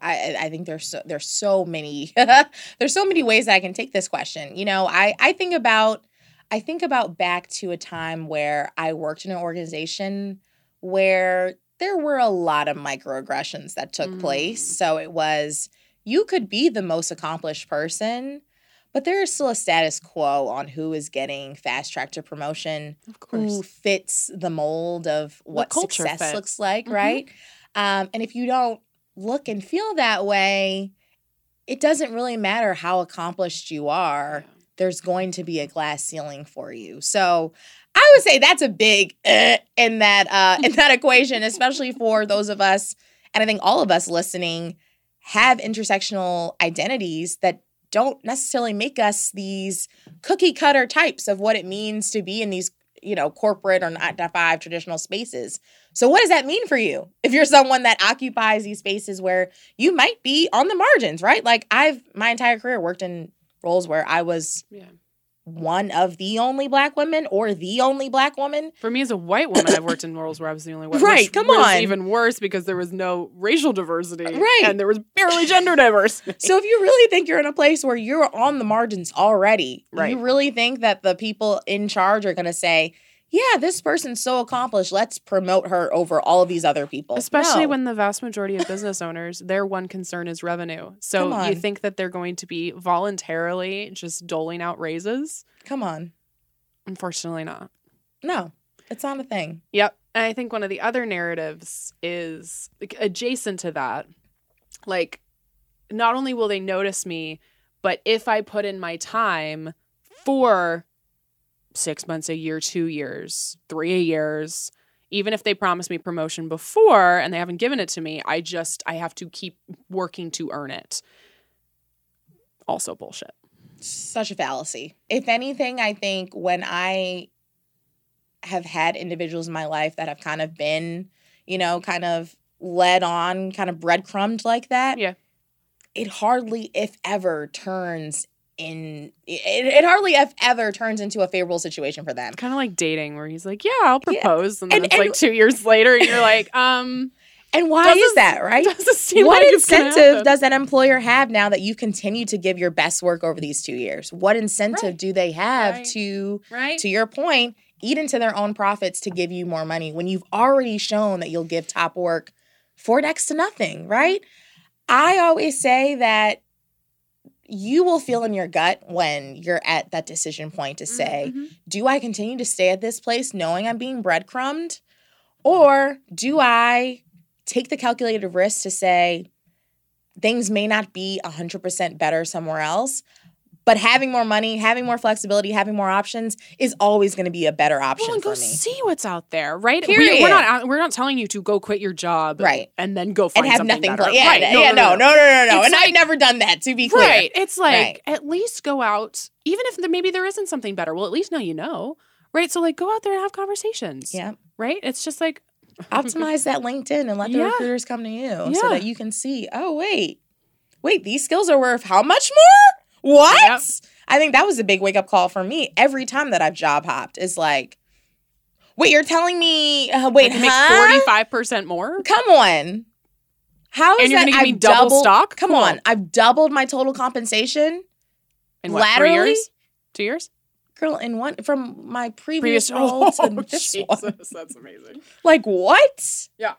I I- think there's so, there's so many there's so many ways that I can take this question. You know, I I think about I think about back to a time where I worked in an organization where there were a lot of microaggressions that took Mm. place. So it was you could be the most accomplished person, but there is still a status quo on who is getting fast track to promotion of who fits the mold of what success fit. looks like, Mhm. right? Um, and if you don't look and feel that way, it doesn't really matter how accomplished you are. There's going to be a glass ceiling for you. So I would say that's a big eh, in that uh, in that equation, especially for those of us, and I think all of us listening have intersectional identities that don't necessarily make us these cookie cutter types of what it means to be in these you know corporate or not to five traditional spaces. So what does that mean for you if you're someone that occupies these spaces where you might be on the margins right? Like i've my entire career worked in roles where i was yeah one of the only black women or the only black woman For me as a white woman, I've worked in roles where I was the only one. Right, come was on. even worse because there was no racial diversity, Right. and there was barely gender diversity. so if you really think you're in a place where you're on the margins already Right. you really think that the people in charge are going to say yeah this person's so accomplished let's promote her over all of these other people Especially No. when the vast majority of business owners, their one concern is revenue. So you think that they're going to be voluntarily just doling out raises? come on Unfortunately, not. no it's not a thing Yep. And I think one of the other narratives is adjacent to that. Like, not only will they notice me, but if I put in my time for six months, a year, two years, three years, even if they promised me promotion before and they haven't given it to me, I just, I have to keep working to earn it. Also bullshit. such a fallacy. If anything, I think when I have had individuals in my life that have kind of been, you know, kind of led on, kind of breadcrumbed like that, Yeah. it hardly, if ever, turns in. It, it hardly, if ever, turns into a favorable situation for them. Kind of like dating where he's like, yeah, I'll Yeah. propose. And then And- it's and- like two years later and you're like, um, And why is that, right? what like incentive does that employer have now that you continue to give your best work over these two years? What incentive Right. do they have Right. to right? to your point, eat into their own profits to give you more money when you've already shown that you'll give top work for next to nothing, right? I always say that you will feel in your gut when you're at that decision point to say, Mhm. do I continue to stay at this place knowing I'm being breadcrumbed? Or do I take the calculated risk to say things may not be 100% better somewhere else, but having more money, having more flexibility, having more options is always going to be a better option Well, and go me. see what's out there, right? We, Period. we're not we're not telling you to go quit your job, Right. and then go and have something nothing. better. yeah, right? yeah, no, no, no, no, no, It's And I've never done that. To be clear, Right. It's like Right. at least go out, even if there, maybe there isn't something better. Well, at least now you know, right? So like go out there and have conversations. Yeah, Right. It's just like optimize that LinkedIn and let the Yeah. recruiters come to you so that you can see. Oh wait, wait, these skills are worth how much more? What? Yep. I think that was a big wake up call for me. Every time that I've job hopped, is like, wait, you're telling me? Uh, wait, make huh? forty five percent more. Come on. How is And you're that? gonna give me I've double doubled- stock? Come on, I've doubled my total compensation. In what, Laterally? years? Two years? Girl, in one from my Previous previous, role oh, to this Jesus, one. That's amazing. Like what? Yeah.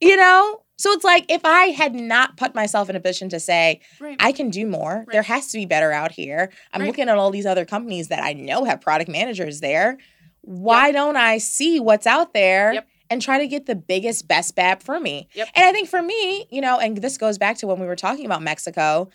You know? So it's like if I had not put myself in a position to say, Right. I can do more, there has to be better out here. I'm Right. looking at all these other companies that I know have product managers there. Why don't I see what's out there Yep. and try to get the biggest, best BAP for me? Yep. And I think for me, you know, and this goes back to when we were talking about Mexico.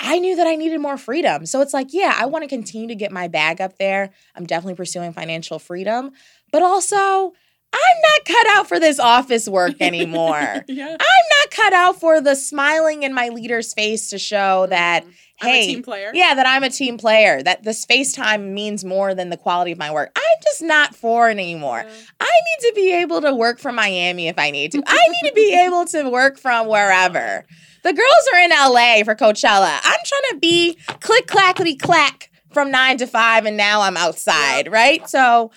I knew that I needed more freedom. So it's like, yeah, I want to continue to get my bag up there. I'm definitely pursuing financial freedom, but also I'm not cut out for this office work anymore. yeah. I'm not cut out for the smiling in my leader's face to show mm-hmm. that, I'm hey, a team player. yeah, that I'm a team player, that the space time means more than the quality of my work. I'm just not for it anymore. Yeah. I need to be able to work from Miami if I need to. I need to be able to work from wherever. The girls are in LA for Coachella. I'm trying to be click clackety clack from nine to five, and now I'm outside, right? So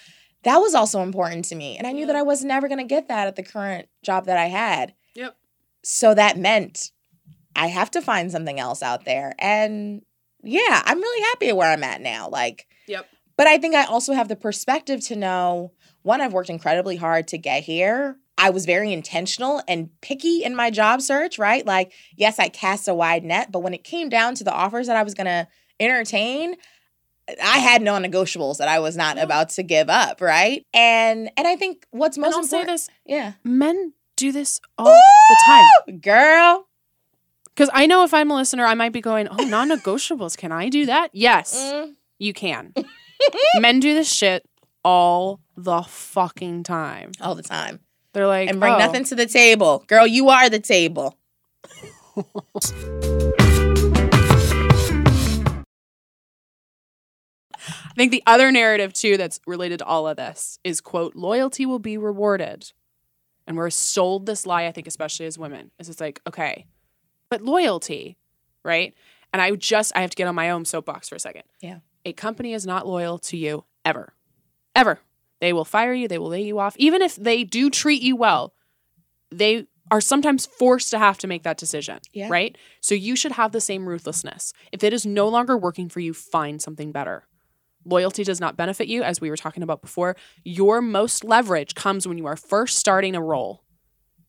that was also important to me. And I knew that I was never going to get that at the current job that I had. Yep. So that meant I have to find something else out there. And yeah, I'm really happy at where I'm at now. Like, Yep. but I think I also have the perspective to know one, I've worked incredibly hard to get here. I was very intentional and picky in my job search, right? Like, yes, I cast a wide net, but when it came down to the offers that I was going to entertain, I had non-negotiables that I was not about to give up, right? And and I think what's And most I'll say important, this: yeah, men do this all the time. Girl. Because I know if I'm a listener, I might be going, "Oh, non-negotiables. Can I do that?" Yes, Mm. you can. Men do this shit all the fucking time. all the time, They're like, and bring "Oh, nothing to the table, girl. You are the table. I think the other narrative too that's related to all of this is quote loyalty will be rewarded. And we're sold this lie, I think, especially as women. Is it's like, okay, but loyalty, right? And I just I have to get on my own soapbox for a second. Yeah. A company is not loyal to you ever. Ever. They will fire you, they will lay you off. Even if they do treat you well, they are sometimes forced to have to make that decision. Yeah. Right? So you should have the same ruthlessness. If it is no longer working for you, find something better. Loyalty does not benefit you, as we were talking about before. Your most leverage comes when you are first starting a role.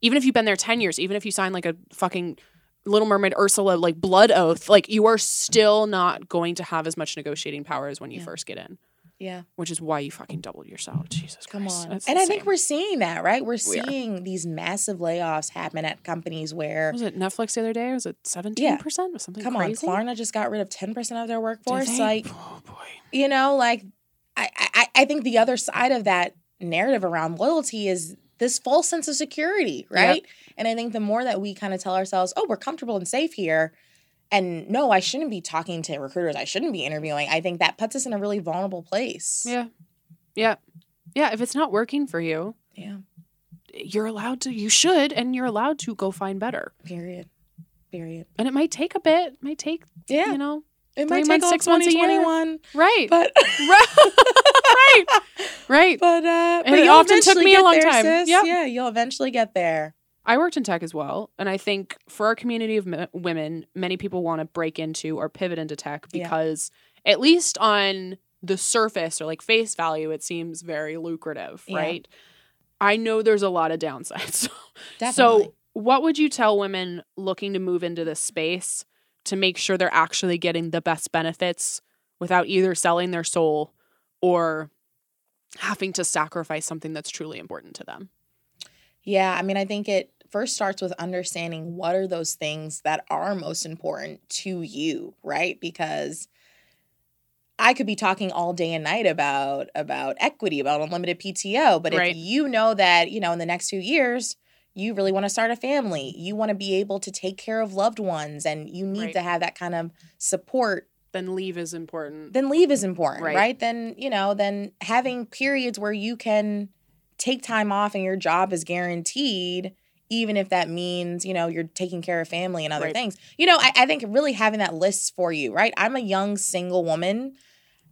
Even if you've been there 10 years, even if you sign like a fucking Little Mermaid Ursula like blood oath, like you are still not going to have as much negotiating power as when you Yeah. first get in, Yeah, which is why you fucking doubled your salary. Jesus come Christ. on. That's and I think we're seeing that, right? We're We are. seeing these massive layoffs happen at companies where, was it Netflix the other day? Was it 17%? or something come on, crazy? Klarna just got rid of ten percent of their workforce. Like, oh boy. you know, like I, I I think the other side of that narrative around loyalty is this false sense of security, right? And I think the more that we kind of tell ourselves, oh, we're comfortable and safe here, and no, I shouldn't be talking to recruiters, I shouldn't be interviewing. I think that puts us in a really vulnerable place. Yeah. Yeah. Yeah. If it's not working for you, Yeah. you're allowed to, you should, and you're allowed to go find better. Period. Period. And it might take a bit, it might take, Yeah. you know, it might take months, all six months, a year. right. but right. Right. but uh, And but it often took me a long there, time. sis. Yep. Yeah, you'll eventually get there. I worked in tech as well. And I think for our community of m- women, many people want to break into or pivot into tech Yeah. because, at least on the surface or like face value, it seems very lucrative, Yeah. right? I know there's a lot of downsides. Definitely. So, what would you tell women looking to move into this space to make sure they're actually getting the best benefits without either selling their soul or having to sacrifice something that's truly important to them? Yeah, I mean, I think it first starts with understanding what are those things that are most important to you, right? Because I could be talking all day and night about about equity, about unlimited PTO, but Right. if you know that, you know, in the next few years you really want to start a family, you want to be able to take care of loved ones and you need Right. to have that kind of support Then leave is important. then leave is important, Right. right. Then, you know, then having periods where you can take time off and your job is guaranteed, even if that means, you know, you're taking care of family and other Right. things. You know, I, I think really having that list for you, right? I'm a young single woman.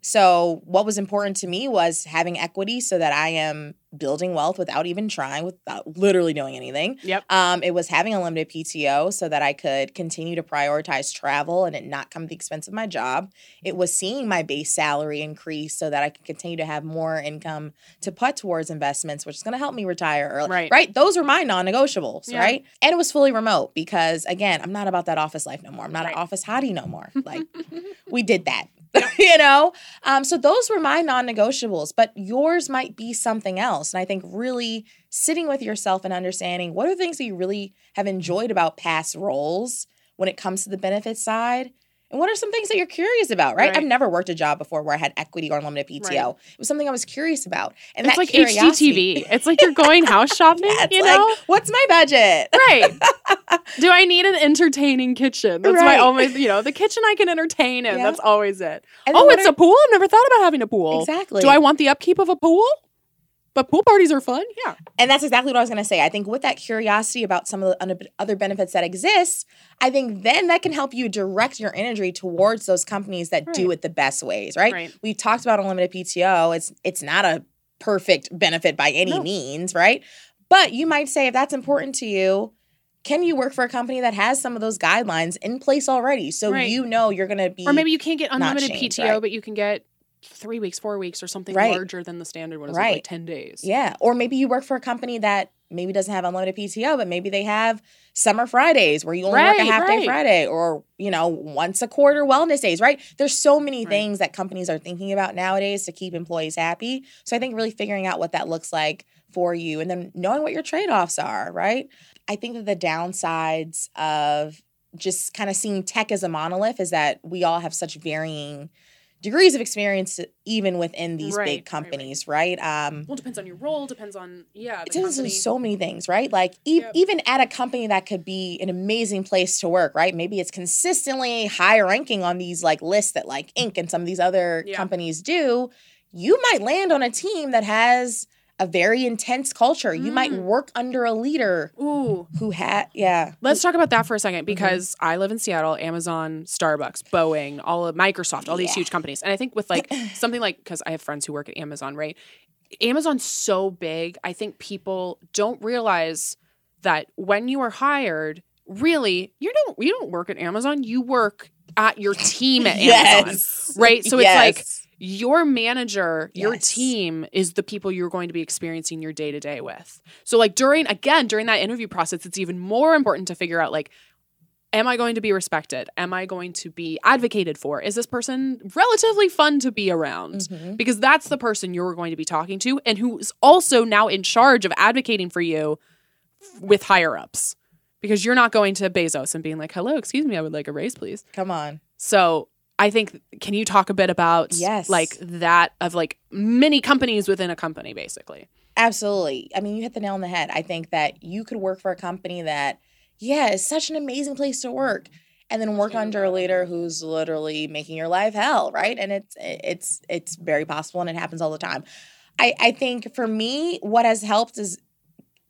So what was important to me was having equity so that I am building wealth without even trying, without literally doing anything. Yep. Um, it was having a limited PTO so that I could continue to prioritize travel and it not come at the expense of my job. It was seeing my base salary increase so that I could continue to have more income to put towards investments, which is going to help me retire early. Right. Right. Those are my non-negotiables. Yeah. Right. And it was fully remote because again, I'm not about that office life no more. I'm not Right. an office hottie no more. Like we did that. you know? Um, so those were my non-negotiables, but yours might be something else. And I think really sitting with yourself and understanding what are things that you really have enjoyed about past roles when it comes to the benefit side And what are some things that you're curious about, right? Right. I've never worked a job before where I had equity or unlimited PTO. Right. It was something I was curious about. And it's like HGTV. It's like you're going house shopping, Yeah, you like, know? what's my budget? Right. Do I need an entertaining kitchen? That's Right. my always, you know, the kitchen I can entertain in. Yeah. That's always it. And Oh, it's are- a pool? I've never thought about having a pool. exactly. Do I want the upkeep of a pool? But pool parties are fun. Yeah. And that's exactly what I was going to say. I think with that curiosity about some of the other benefits that exist, I think then that can help you direct your energy towards those companies that do it the best ways, right? Right. We talked about unlimited PTO. It's it's not a perfect benefit by any No. means, right? But you might say if that's important to you, can you work for a company that has some of those guidelines in place already so Right. you know you're going to be Or maybe you can't get unlimited change, PTO, right. but you can get three weeks, four weeks, or something Right. larger than the standard one. Is Right. like 10 days. Yeah. Or maybe you work for a company that maybe doesn't have unlimited PTO, but maybe they have summer Fridays where you only work a Right, half day. Friday or, you know, once a quarter wellness days, right? There's so many Right. things that companies are thinking about nowadays to keep employees happy. So I think really figuring out what that looks like for you and then knowing what your trade offs are, right? I think that the downsides of just kind of seeing tech as a monolith is that we all have such varying degrees of experience even within these Right, right, big right. companies, right? Um, Well, depends on your role. Depends on yeah. it depends on so many things, right? Like e- Yep. even at a company that could be an amazing place to work, right? Maybe it's consistently high ranking on these like lists that like Inc. and some of these other Yeah. companies do. You might land on a team that has a very intense culture. You might Mm. work under a leader Ooh. who had yeah. Let's talk about that for a Mm-hmm. second because I live in Seattle, Amazon, Starbucks, Boeing, all of Microsoft, all these huge companies. And I think with like something like because I have friends who work at Amazon, right? Amazon's so big. I think people don't realize that when you are hired, really, you don't you don't work at Amazon. You work at your team at Amazon. right? So it's like- Yes. Your manager, your team is the people you're going to be experiencing your day to day with. So like during again, during that interview process, it's even more important to figure out like am I going to be respected? Am I going to be advocated for? Is this person relatively fun to be around? Mhm. Because that's the person you're going to be talking to and who's also now in charge of advocating for you with higher ups. Because you're not going to Bezos and being like, "Hello, excuse me, I would like a raise, please." Come on. So I think can you talk a bit about Yes. like that of like many companies within a company basically? Absolutely. I mean, you hit the nail on the head. I think that you could work for a company that, yeah, is such an amazing place to work, and then work under a leader who's literally making your life hell, right? And it's it's it's very possible, and it happens all the time. I I think for me, what has helped is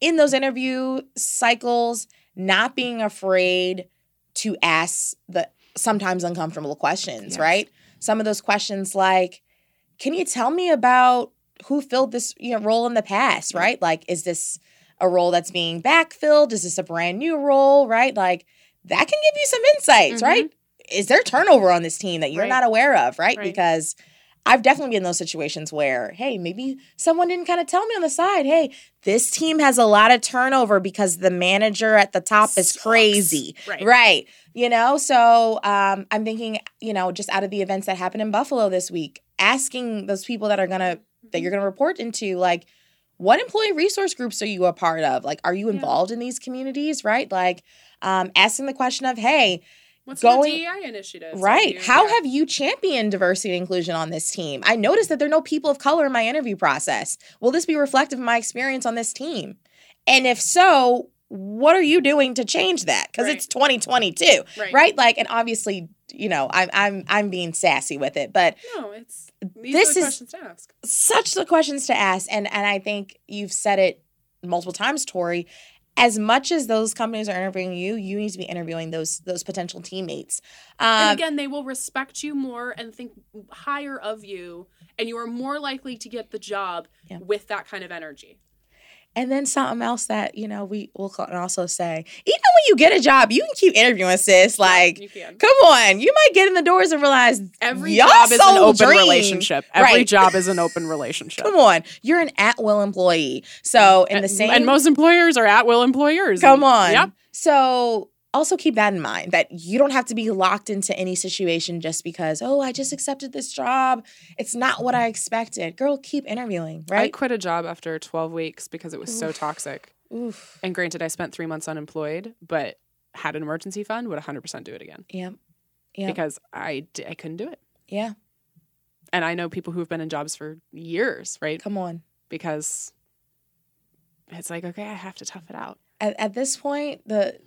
in those interview cycles, not being afraid to ask the sometimes uncomfortable questions, Yes. right? Some of those questions like, can you tell me about who filled this you know, role in the past, right? Like, is this a role that's being backfilled? Is this a brand new role, right? Like, that can give you some insights, Mhm. right? Is there turnover on this team that you're Right. not aware of, right? Right. Because I've definitely been in those situations where, hey, maybe someone didn't kind of tell me on the side, hey, this team has a lot of turnover because the manager at the top is crazy. Right. Right. You know, so um, I'm thinking, you know, just out of the events that happened in Buffalo this week, asking those people that are gonna that you're gonna report into, like, what employee resource groups are you a part of? Like, are you Yeah. involved in these communities? Right. Like, um, asking the question of, hey, What's Going- the DEI initiative? right, how have you championed diversity and inclusion on this team? I noticed that there are no people of color in my interview process. Will this be reflective of my experience on this team? And if so, what are you doing to change that? Because Right. it's 2022 right. right? Like, and obviously, you know, I'm I'm I'm being sassy with it, but No, it's these This are the is- questions to ask. such the questions to ask, and and I think you've said it multiple times, Tori. As much as those companies are interviewing you, you need to be interviewing those those potential teammates. and Um, again, they will respect you more and think higher of you, and you are more likely to get the job Yeah. with that kind of energy. And then something else that you know we will also say, even when you get a job, you can keep interviewing, sis. Like, come on, you might get in the doors and realize Every job is an open dream. relationship. Every Right. job is an open relationship. Come on, you're an at will employee. So in the same and most employers are at will employers. Come on. Yep. So also keep that in mind that you don't have to be locked into any situation just because, oh, I just accepted this job. It's not what I expected. Girl, keep interviewing, right? I quit a job after 12 weeks because it was so toxic. Oof. And granted, I spent three months unemployed, but had an emergency fund, would 100% do it again. Yeah. Yeah. because I d- I couldn't do it. Yeah. And I know people who've been in jobs for years, right? Come on. Because it's like, okay, I have to tough it out. At, at this point, the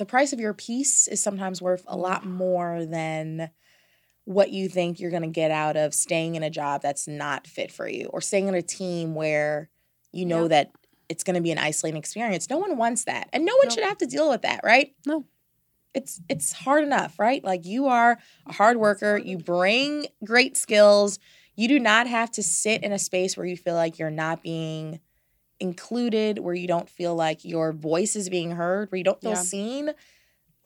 the price of your peace is sometimes worth a lot mm-hmm. more than what you think you're going to get out of staying in a job that's not fit for you or staying in a team where you know Yeah. that it's going to be an isolating experience. No one wants that. And no one No. should have to deal with that, right? No. It's it's hard enough, right? Like you are a hard worker, you bring great skills. You do not have to sit in a space where you feel like you're not being included, where you don't feel like your voice is being heard, where you don't feel Yeah. seen.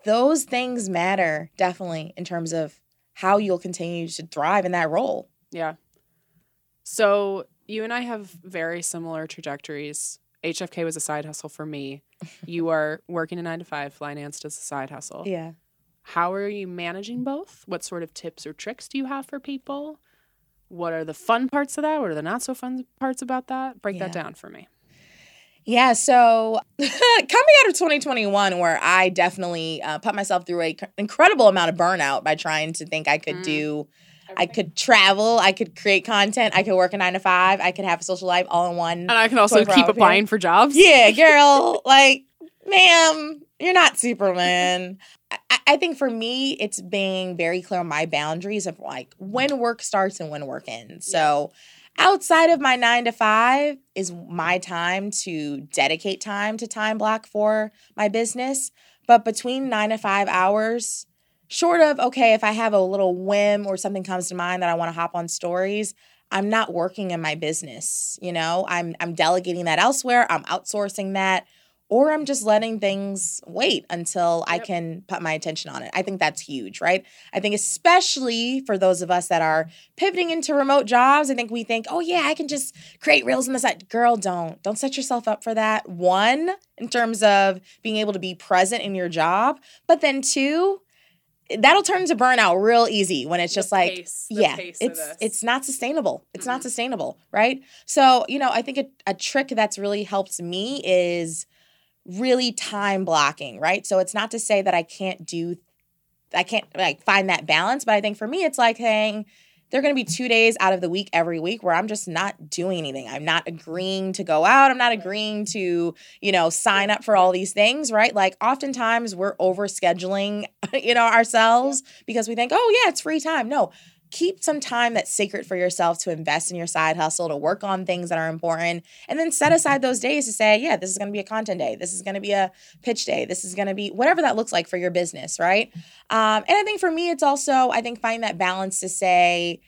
Those things matter definitely in terms of how you'll continue to thrive in that role. Yeah. So you and I have very similar trajectories. HFK was a side hustle for me. You are working a nine to five, financed as a side hustle. Yeah. How are you managing both? What sort of tips or tricks do you have for people? What are the fun parts of that? What are the not so fun parts about that? Break that down for me. Yeah, so coming out of 2021, where I definitely uh, put myself through a c- incredible amount of burnout by trying to think I could Mm. do, I could travel, I could create content, I could work a nine to five, I could have a social life all in one. And I can also keep applying for jobs. Yeah, girl, like, ma'am, you're not Superman. I, I think for me, it's being very clear on my boundaries of like when work starts and when work ends. So outside of my nine to five is my time to dedicate time to time block for my business. But between nine to five hours, short of, okay, if I have a little whim or something comes to mind that I want to hop on stories, I'm not working in my business. You know, I'm I'm delegating that elsewhere. I'm outsourcing that, or I'm just letting things wait until I can put my attention on it. I think that's huge, right? I think especially for those of us that are pivoting into remote jobs, I think we think, oh yeah, I can just create reels on the side. Girl, don't. Don't set yourself up for that. One, in terms of being able to be present in your job, but then two, that'll turn into burnout real easy when it's The just like pace- yeah it's it's not sustainable it's not Mhm. sustainable right so you know i think a, a trick that's really helped me is really time blocking right? So it's not to say that i can't do i can't like find that balance but i think for me it's like saying there are going to be two days out of the week every week where i'm just not doing anything. I'm not agreeing to go out. I'm not agreeing to you know sign up for all these things right? Like oftentimes we're over scheduling you know ourselves because we think oh yeah it's free time. No keep some time that's sacred for yourself to invest in your side hustle to work on things that are important and then set aside those days to say yeah this is going to be a content day. This is going to be a pitch day. This is going to be whatever that looks like for your business right? Um, and i think for me it's also i think find that balance to say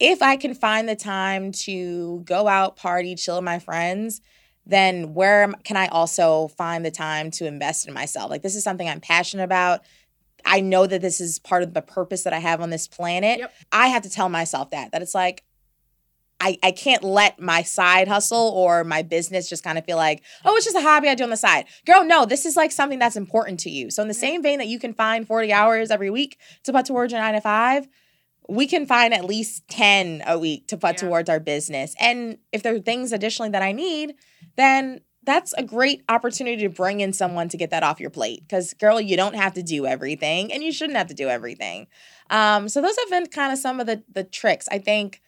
if i can find the time to go out party chill with my friends then where can i also find the time to invest in myself? Like this is something i'm passionate about I know that this is part of the purpose that I have on this planet. Yep. I have to tell myself that that it's like I I can't let my side hustle or my business just kind of feel like, "Oh, it's just a hobby I do on the side." Girl, no, this is like something that's important to you. So in the Yeah. same vein that you can find 40 hours every week to put towards your 9 to 5, we can find at least 10 a week to put Yeah. towards our business. And if there are things additionally that I need, then that's a great opportunity to bring in someone to get that off your plate. Because, girl, you don't have to do everything and you shouldn't have to do everything. Um, so, those have been kind of some of the, the tricks. I think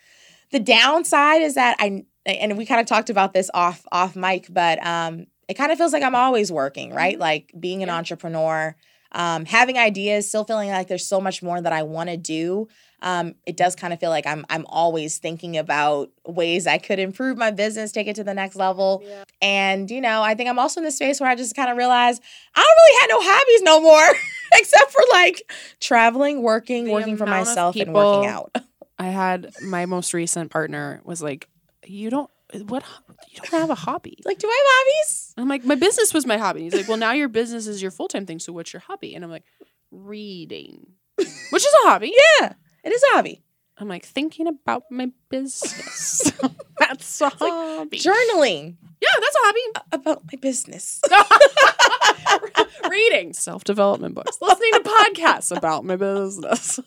the downside is that I, and we kind of talked about this off off mic, but um, it kind of feels like I'm always working, right? Mhm. Like being an entrepreneur, um, having ideas, still feeling like there's so much more that I want to do. Um, it does kind of feel like I'm I'm always thinking about ways I could improve my business, take it to the next level. Yeah. And you know, I think I'm also in this space where I just kind of realize I don't really have no hobbies no more, except for like traveling, working, The working for myself, and working out. I had my most recent partner was like, "You don't what you don't have a hobby." Like, do I have hobbies? I'm like, "My business was my hobby." He's like, "Well, now your business is your full time thing. So what's your hobby?" And I'm like, "Reading," which is a hobby. Yeah, it is a hobby. I'm like thinking about my business. that's a hobby. Journaling yeah, that's a hobby. about my business. Reading self development books, listening to podcasts about my business.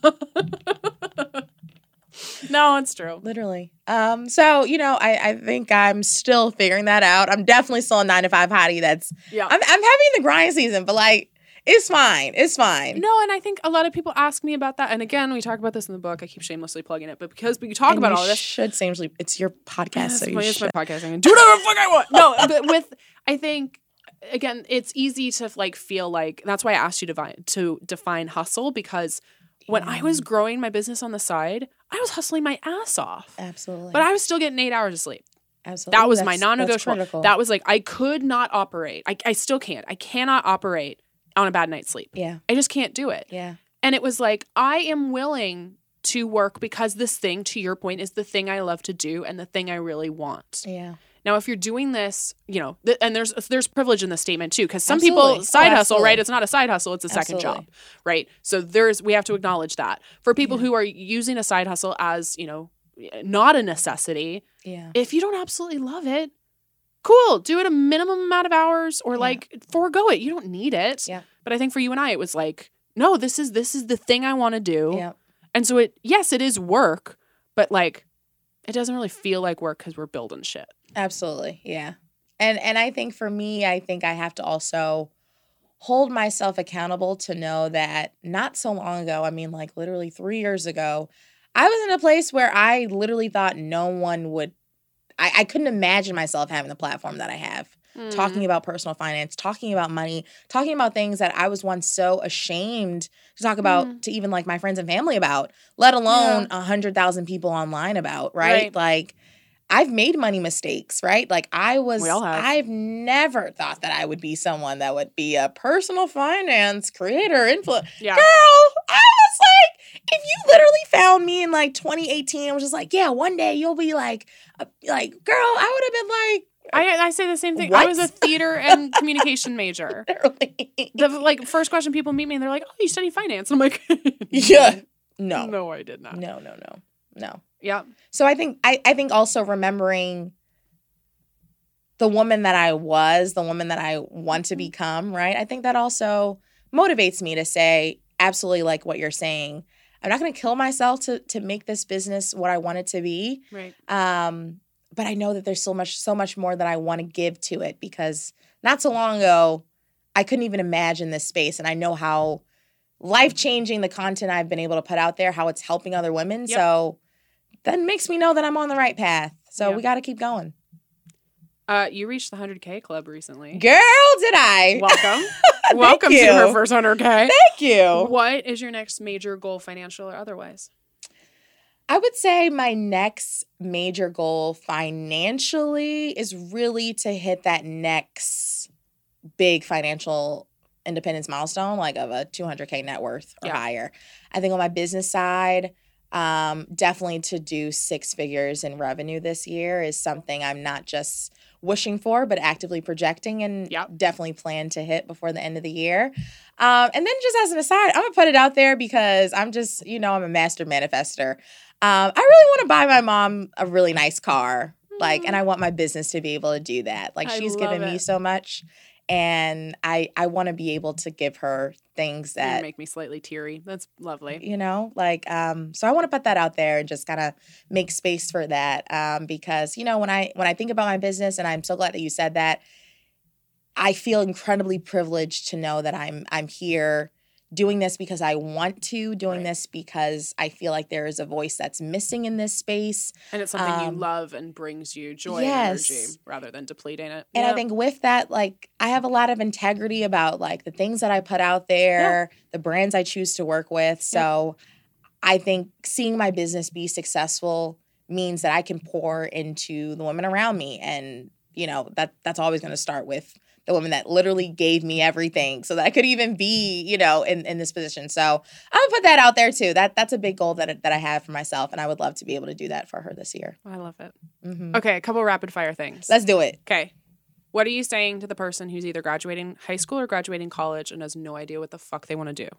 no, it's true. Literally. Um, so you know, I, I think I'm still figuring that out. I'm definitely still a nine to five hottie. That's Yeah. I'm I'm having the grind season, but like It's fine. It's fine. No, and I think a lot of people ask me about that. And again, we talk about this in the book. I keep shamelessly plugging it, but because we talk And about all this, Should seemingly it's your podcast, so It's you my, it's should. my podcast. I can do whatever the fuck I want. No, but with I think again, it's easy to like feel like that's why I asked you to to define hustle because when I was mm. growing my business on the side, I was hustling my ass off. absolutely, But I was still getting eight hours of sleep. absolutely That was my That's- that's non-negotiable. That was like I could not operate. I, I still can't. I cannot operate on a bad night's sleep. yeah, I just can't do it. yeah, And it was like, I am willing to work because this thing, to your point, is the thing I love to do and the thing I really want. yeah. Now, if you're doing this, you know, th- and there's there's privilege in the statement too, because some Absolutely. people side Oh, hustle, right? It's not a side hustle; it's a second Absolutely. job, right? So there's we have to acknowledge that for people Yeah. who are using a side hustle as you know not a necessity. Yeah. If you don't absolutely love it, cool, do it a minimum amount of hours or Yeah. like forego it. You don't need it. Yeah. But I think for you and I, it was like, no, this is this is the thing I want to do. Yeah. And so it yes, it is work, but like it doesn't really feel like work because we're building shit. Absolutely. Yeah. And and I think for me, I think I have to also hold myself accountable to know that not so long ago, I mean like literally 3 years ago, I was in a place where I literally thought no one would I, I couldn't imagine myself having the platform that I have. Mm. Talking about personal finance, talking about money, talking about things that I was once so ashamed to talk about Mhm. to even like my friends and family about, let alone a hundred thousand people online about, right? Right. Like I've made money mistakes, right? Like I was We all have. I've never thought that I would be someone that would be a personal finance creator influencer. yeah. Girl, I was like, if you literally found me in like 2018 and was just like, yeah, one day you'll be like, a, like, girl, I would have been like, I, I say the same thing. I was a theater and communication major. literally. The like first question people meet me and they're like, "Oh, you study finance?" And I'm like, yeah. No. no. no, I did not." No, no, no. No. Yeah, So I think I, I think also remembering the woman that I was, the woman that I want to become, right? I think that also motivates me to say absolutely like what you're saying. I'm not going to kill myself to to make this business what I want it to be. right. Um, but I know that there's so much so much more that I want to give to it because not so long ago I couldn't even imagine this space and I know how life-changing the content I've been able to put out there, how it's helping other women. Yep. So that makes me know that I'm on the right path. So Yeah. we got to keep going. Uh, you reached the 100k club recently. Girl, did I? Welcome, welcome to you. her first 100k. Thank you. What is your next major goal, financial or otherwise? I would say my next major goal financially is really to hit that next big financial independence milestone, like of a 200K net worth or Yeah. higher. I think on my business side, um, definitely to do six figures in revenue this year is something I'm not just wishing for, but actively projecting and Yep. definitely plan to hit before the end of the year. Um, and then just as an aside, I'm gonna put it out there because I'm just, you know, I'm a master manifester. Um, I really want to buy my mom a really nice car. Like, and I want my business to be able to do that. Like, I she's given me so much, and I I want to be able to give her things You that make me slightly teary. That's lovely. you know like um so i want to put that out there and just kind of make space for that um because you know when i when i think about my business and i'm so glad that you said that i feel incredibly privileged to know that i'm i'm here doing this because i want to doing Right. this because i feel like there is a voice that's missing in this space And it's something you Um, love and brings you joy yes. and energy rather than depleting it. And I think with that, like I have a lot of integrity about like the things that I put out there, the brands I choose to work with. So I think seeing my business be successful means that I can pour into the women around me. And, you know, that that's always gonna start with the woman that literally gave me everything so that I could even be, you know, in, in this position. So I'm gonna put that out there too. That that's a big goal that that I have for myself. And I would love to be able to do that for her this year. I love it. Mhm. Okay, a couple rapid fire things. Let's do it. Okay. What are you saying to the person who's either graduating high school or graduating college and has no idea what the fuck they want to do?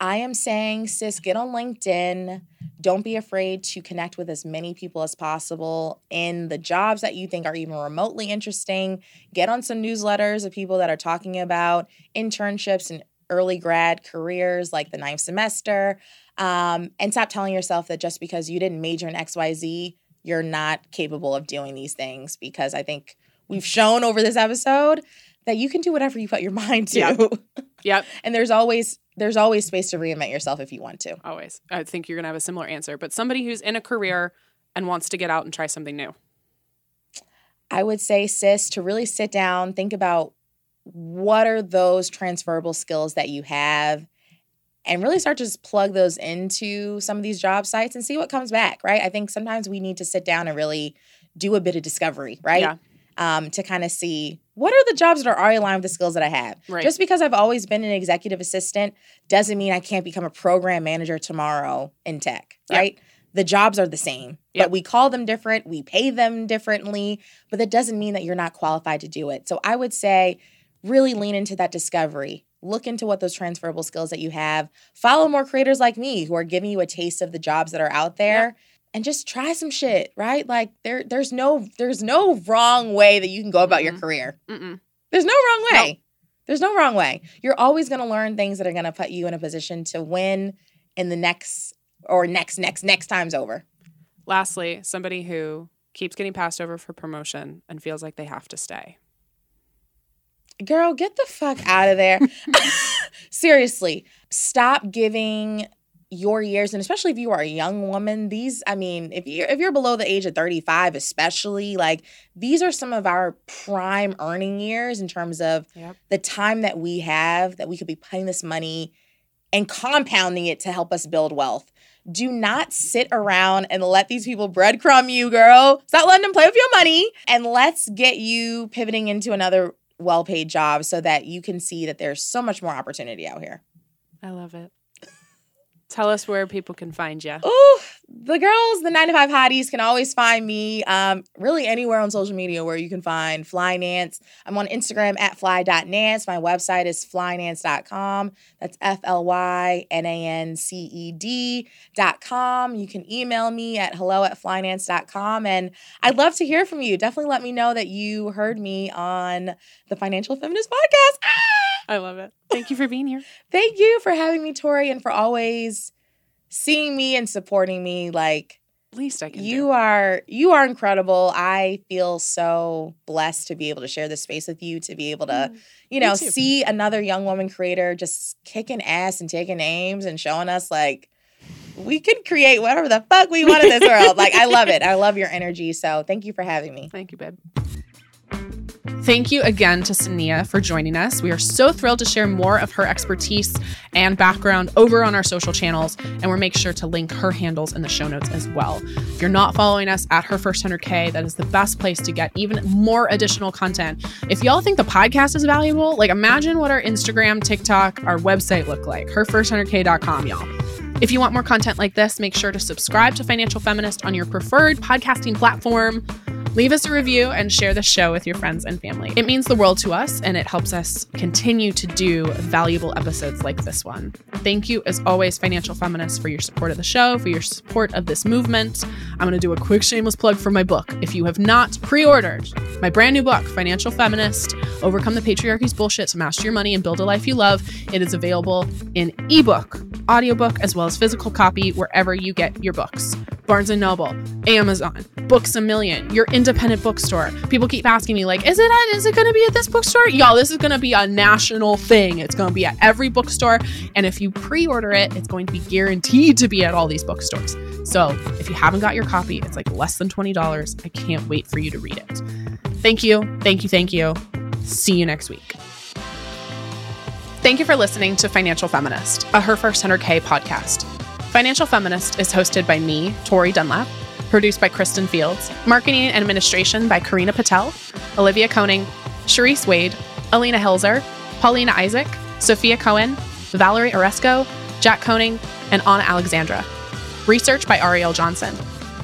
I am saying, sis, get on LinkedIn. Don't be afraid to connect with as many people as possible in the jobs that you think are even remotely interesting. Get on some newsletters of people that are talking about internships and early grad careers like the ninth semester. Um, and stop telling yourself that just because you didn't major in XYZ, you're not capable of doing these things because I think we've shown over this episode that you can do whatever you put your mind to. Yep. Yep. and there's always there's always space to reinvent yourself if you want to. Always. I think you're going to have a similar answer, but somebody who's in a career and wants to get out and try something new. I would say, sis, to really sit down, think about what are those transferable skills that you have and really start to just plug those into some of these job sites and see what comes back, right? I think sometimes we need to sit down and really do a bit of discovery, right? Yeah. Um, to kind of see what are the jobs that are already aligned with the skills that I have. Right. Just because I've always been an executive assistant doesn't mean I can't become a program manager tomorrow in tech, Yep. right? The jobs are the same, Yep. but we call them different, we pay them differently, but that doesn't mean that you're not qualified to do it. So I would say really lean into that discovery. Look into what those transferable skills that you have. Follow more creators like me who are giving you a taste of the jobs that are out there. And just try some shit, right? Like there, there's no, there's no wrong way that you can go about your Mhm. career. Mm-mm. There's no wrong No. way. There's no wrong way. You're always going to learn things that are going to put you in a position to win in the next or next, next, next time's over. Lastly, somebody who keeps getting passed over for promotion and feels like they have to stay. Girl, get the fuck out of there. Seriously, stop giving your years and especially if you are a young woman these i mean if you're if you're below the age of 35 especially like these are some of our prime earning years in terms of Yep. the time that we have that we could be putting this money and compounding it to help us build wealth do not sit around and let these people breadcrumb you girl stop letting them play with your money and let's get you pivoting into another well-paid job so that you can see that there's so much more opportunity out here I love it. Tell us where people can find you. Oh, the girls, the nine to five hotties can always find me um, really anywhere on social media where you can find Fly Nance. I'm on Instagram at fly.nance. My website is flynance.com. That's F L Y N A N C E D.com. You can email me at hello at flynance.com. And I'd love to hear from you. Definitely let me know that you heard me on the Financial Feminist Podcast. Ah! I love it. Thank you for being here. Thank you for having me, Tori, and for always seeing me and supporting me. Like Least I can you do. are you are incredible. I feel so blessed to be able to share this space with you, to be able to, Mm, you know, see another young woman creator just kicking ass and taking names and showing us like we can create whatever the fuck we want in this world. Like I love it. I love your energy. So thank you for having me. Thank you, babe. Thank you again to Sania for joining us. We are so thrilled to share more of her expertise and background over on our social channels, and we'll make sure to link her handles in the show notes as well. If you're not following us at her first 100K, that is the best place to get even more additional content. If y'all think the podcast is valuable, like imagine what our Instagram, TikTok, our website look like. Herfirst100k.com, y'all. If you want more content like this, make sure to subscribe to Financial Feminist on your preferred podcasting platform. Leave us a review and share the show with your friends and family. It means the world to us and it helps us continue to do valuable episodes like this one. Thank you, as always, Financial Feminists, for your support of the show, for your support of this movement. I'm going to do a quick shameless plug for my book. If you have not pre ordered my brand new book, Financial Feminist Overcome the Patriarchy's Bullshit to Master Your Money and Build a Life You Love, it is available in ebook, audiobook, as well as physical copy wherever you get your books. Barnes and Noble, Amazon, Books a Million, your independent bookstore. People keep asking me like, "Is it at, is it going to be at this bookstore?" Y'all, this is going to be a national thing. It's going to be at every bookstore, and if you pre-order it, it's going to be guaranteed to be at all these bookstores. So, if you haven't got your copy, it's like less than $20. I can't wait for you to read it. Thank you. Thank you. Thank you. See you next week. Thank you for listening to Financial Feminist, a Her First 100K podcast. Financial Feminist is hosted by me, Tori Dunlap, produced by Kristen Fields, marketing and administration by Karina Patel, Olivia Koning, Sharice Wade, Alina Hilzer, Paulina Isaac, Sophia Cohen, Valerie Oresco, Jack Koning, and Anna Alexandra. Research by Ariel Johnson.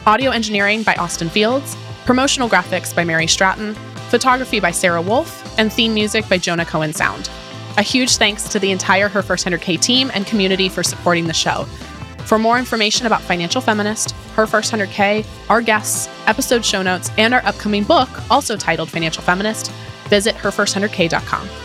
Audio engineering by Austin Fields. Promotional graphics by Mary Stratton. Photography by Sarah Wolf. And theme music by Jonah Cohen Sound. A huge thanks to the entire Her First 100K team and community for supporting the show. For more information about Financial Feminist, Her First 100K, our guests, episode show notes, and our upcoming book, also titled Financial Feminist, visit herfirst100k.com.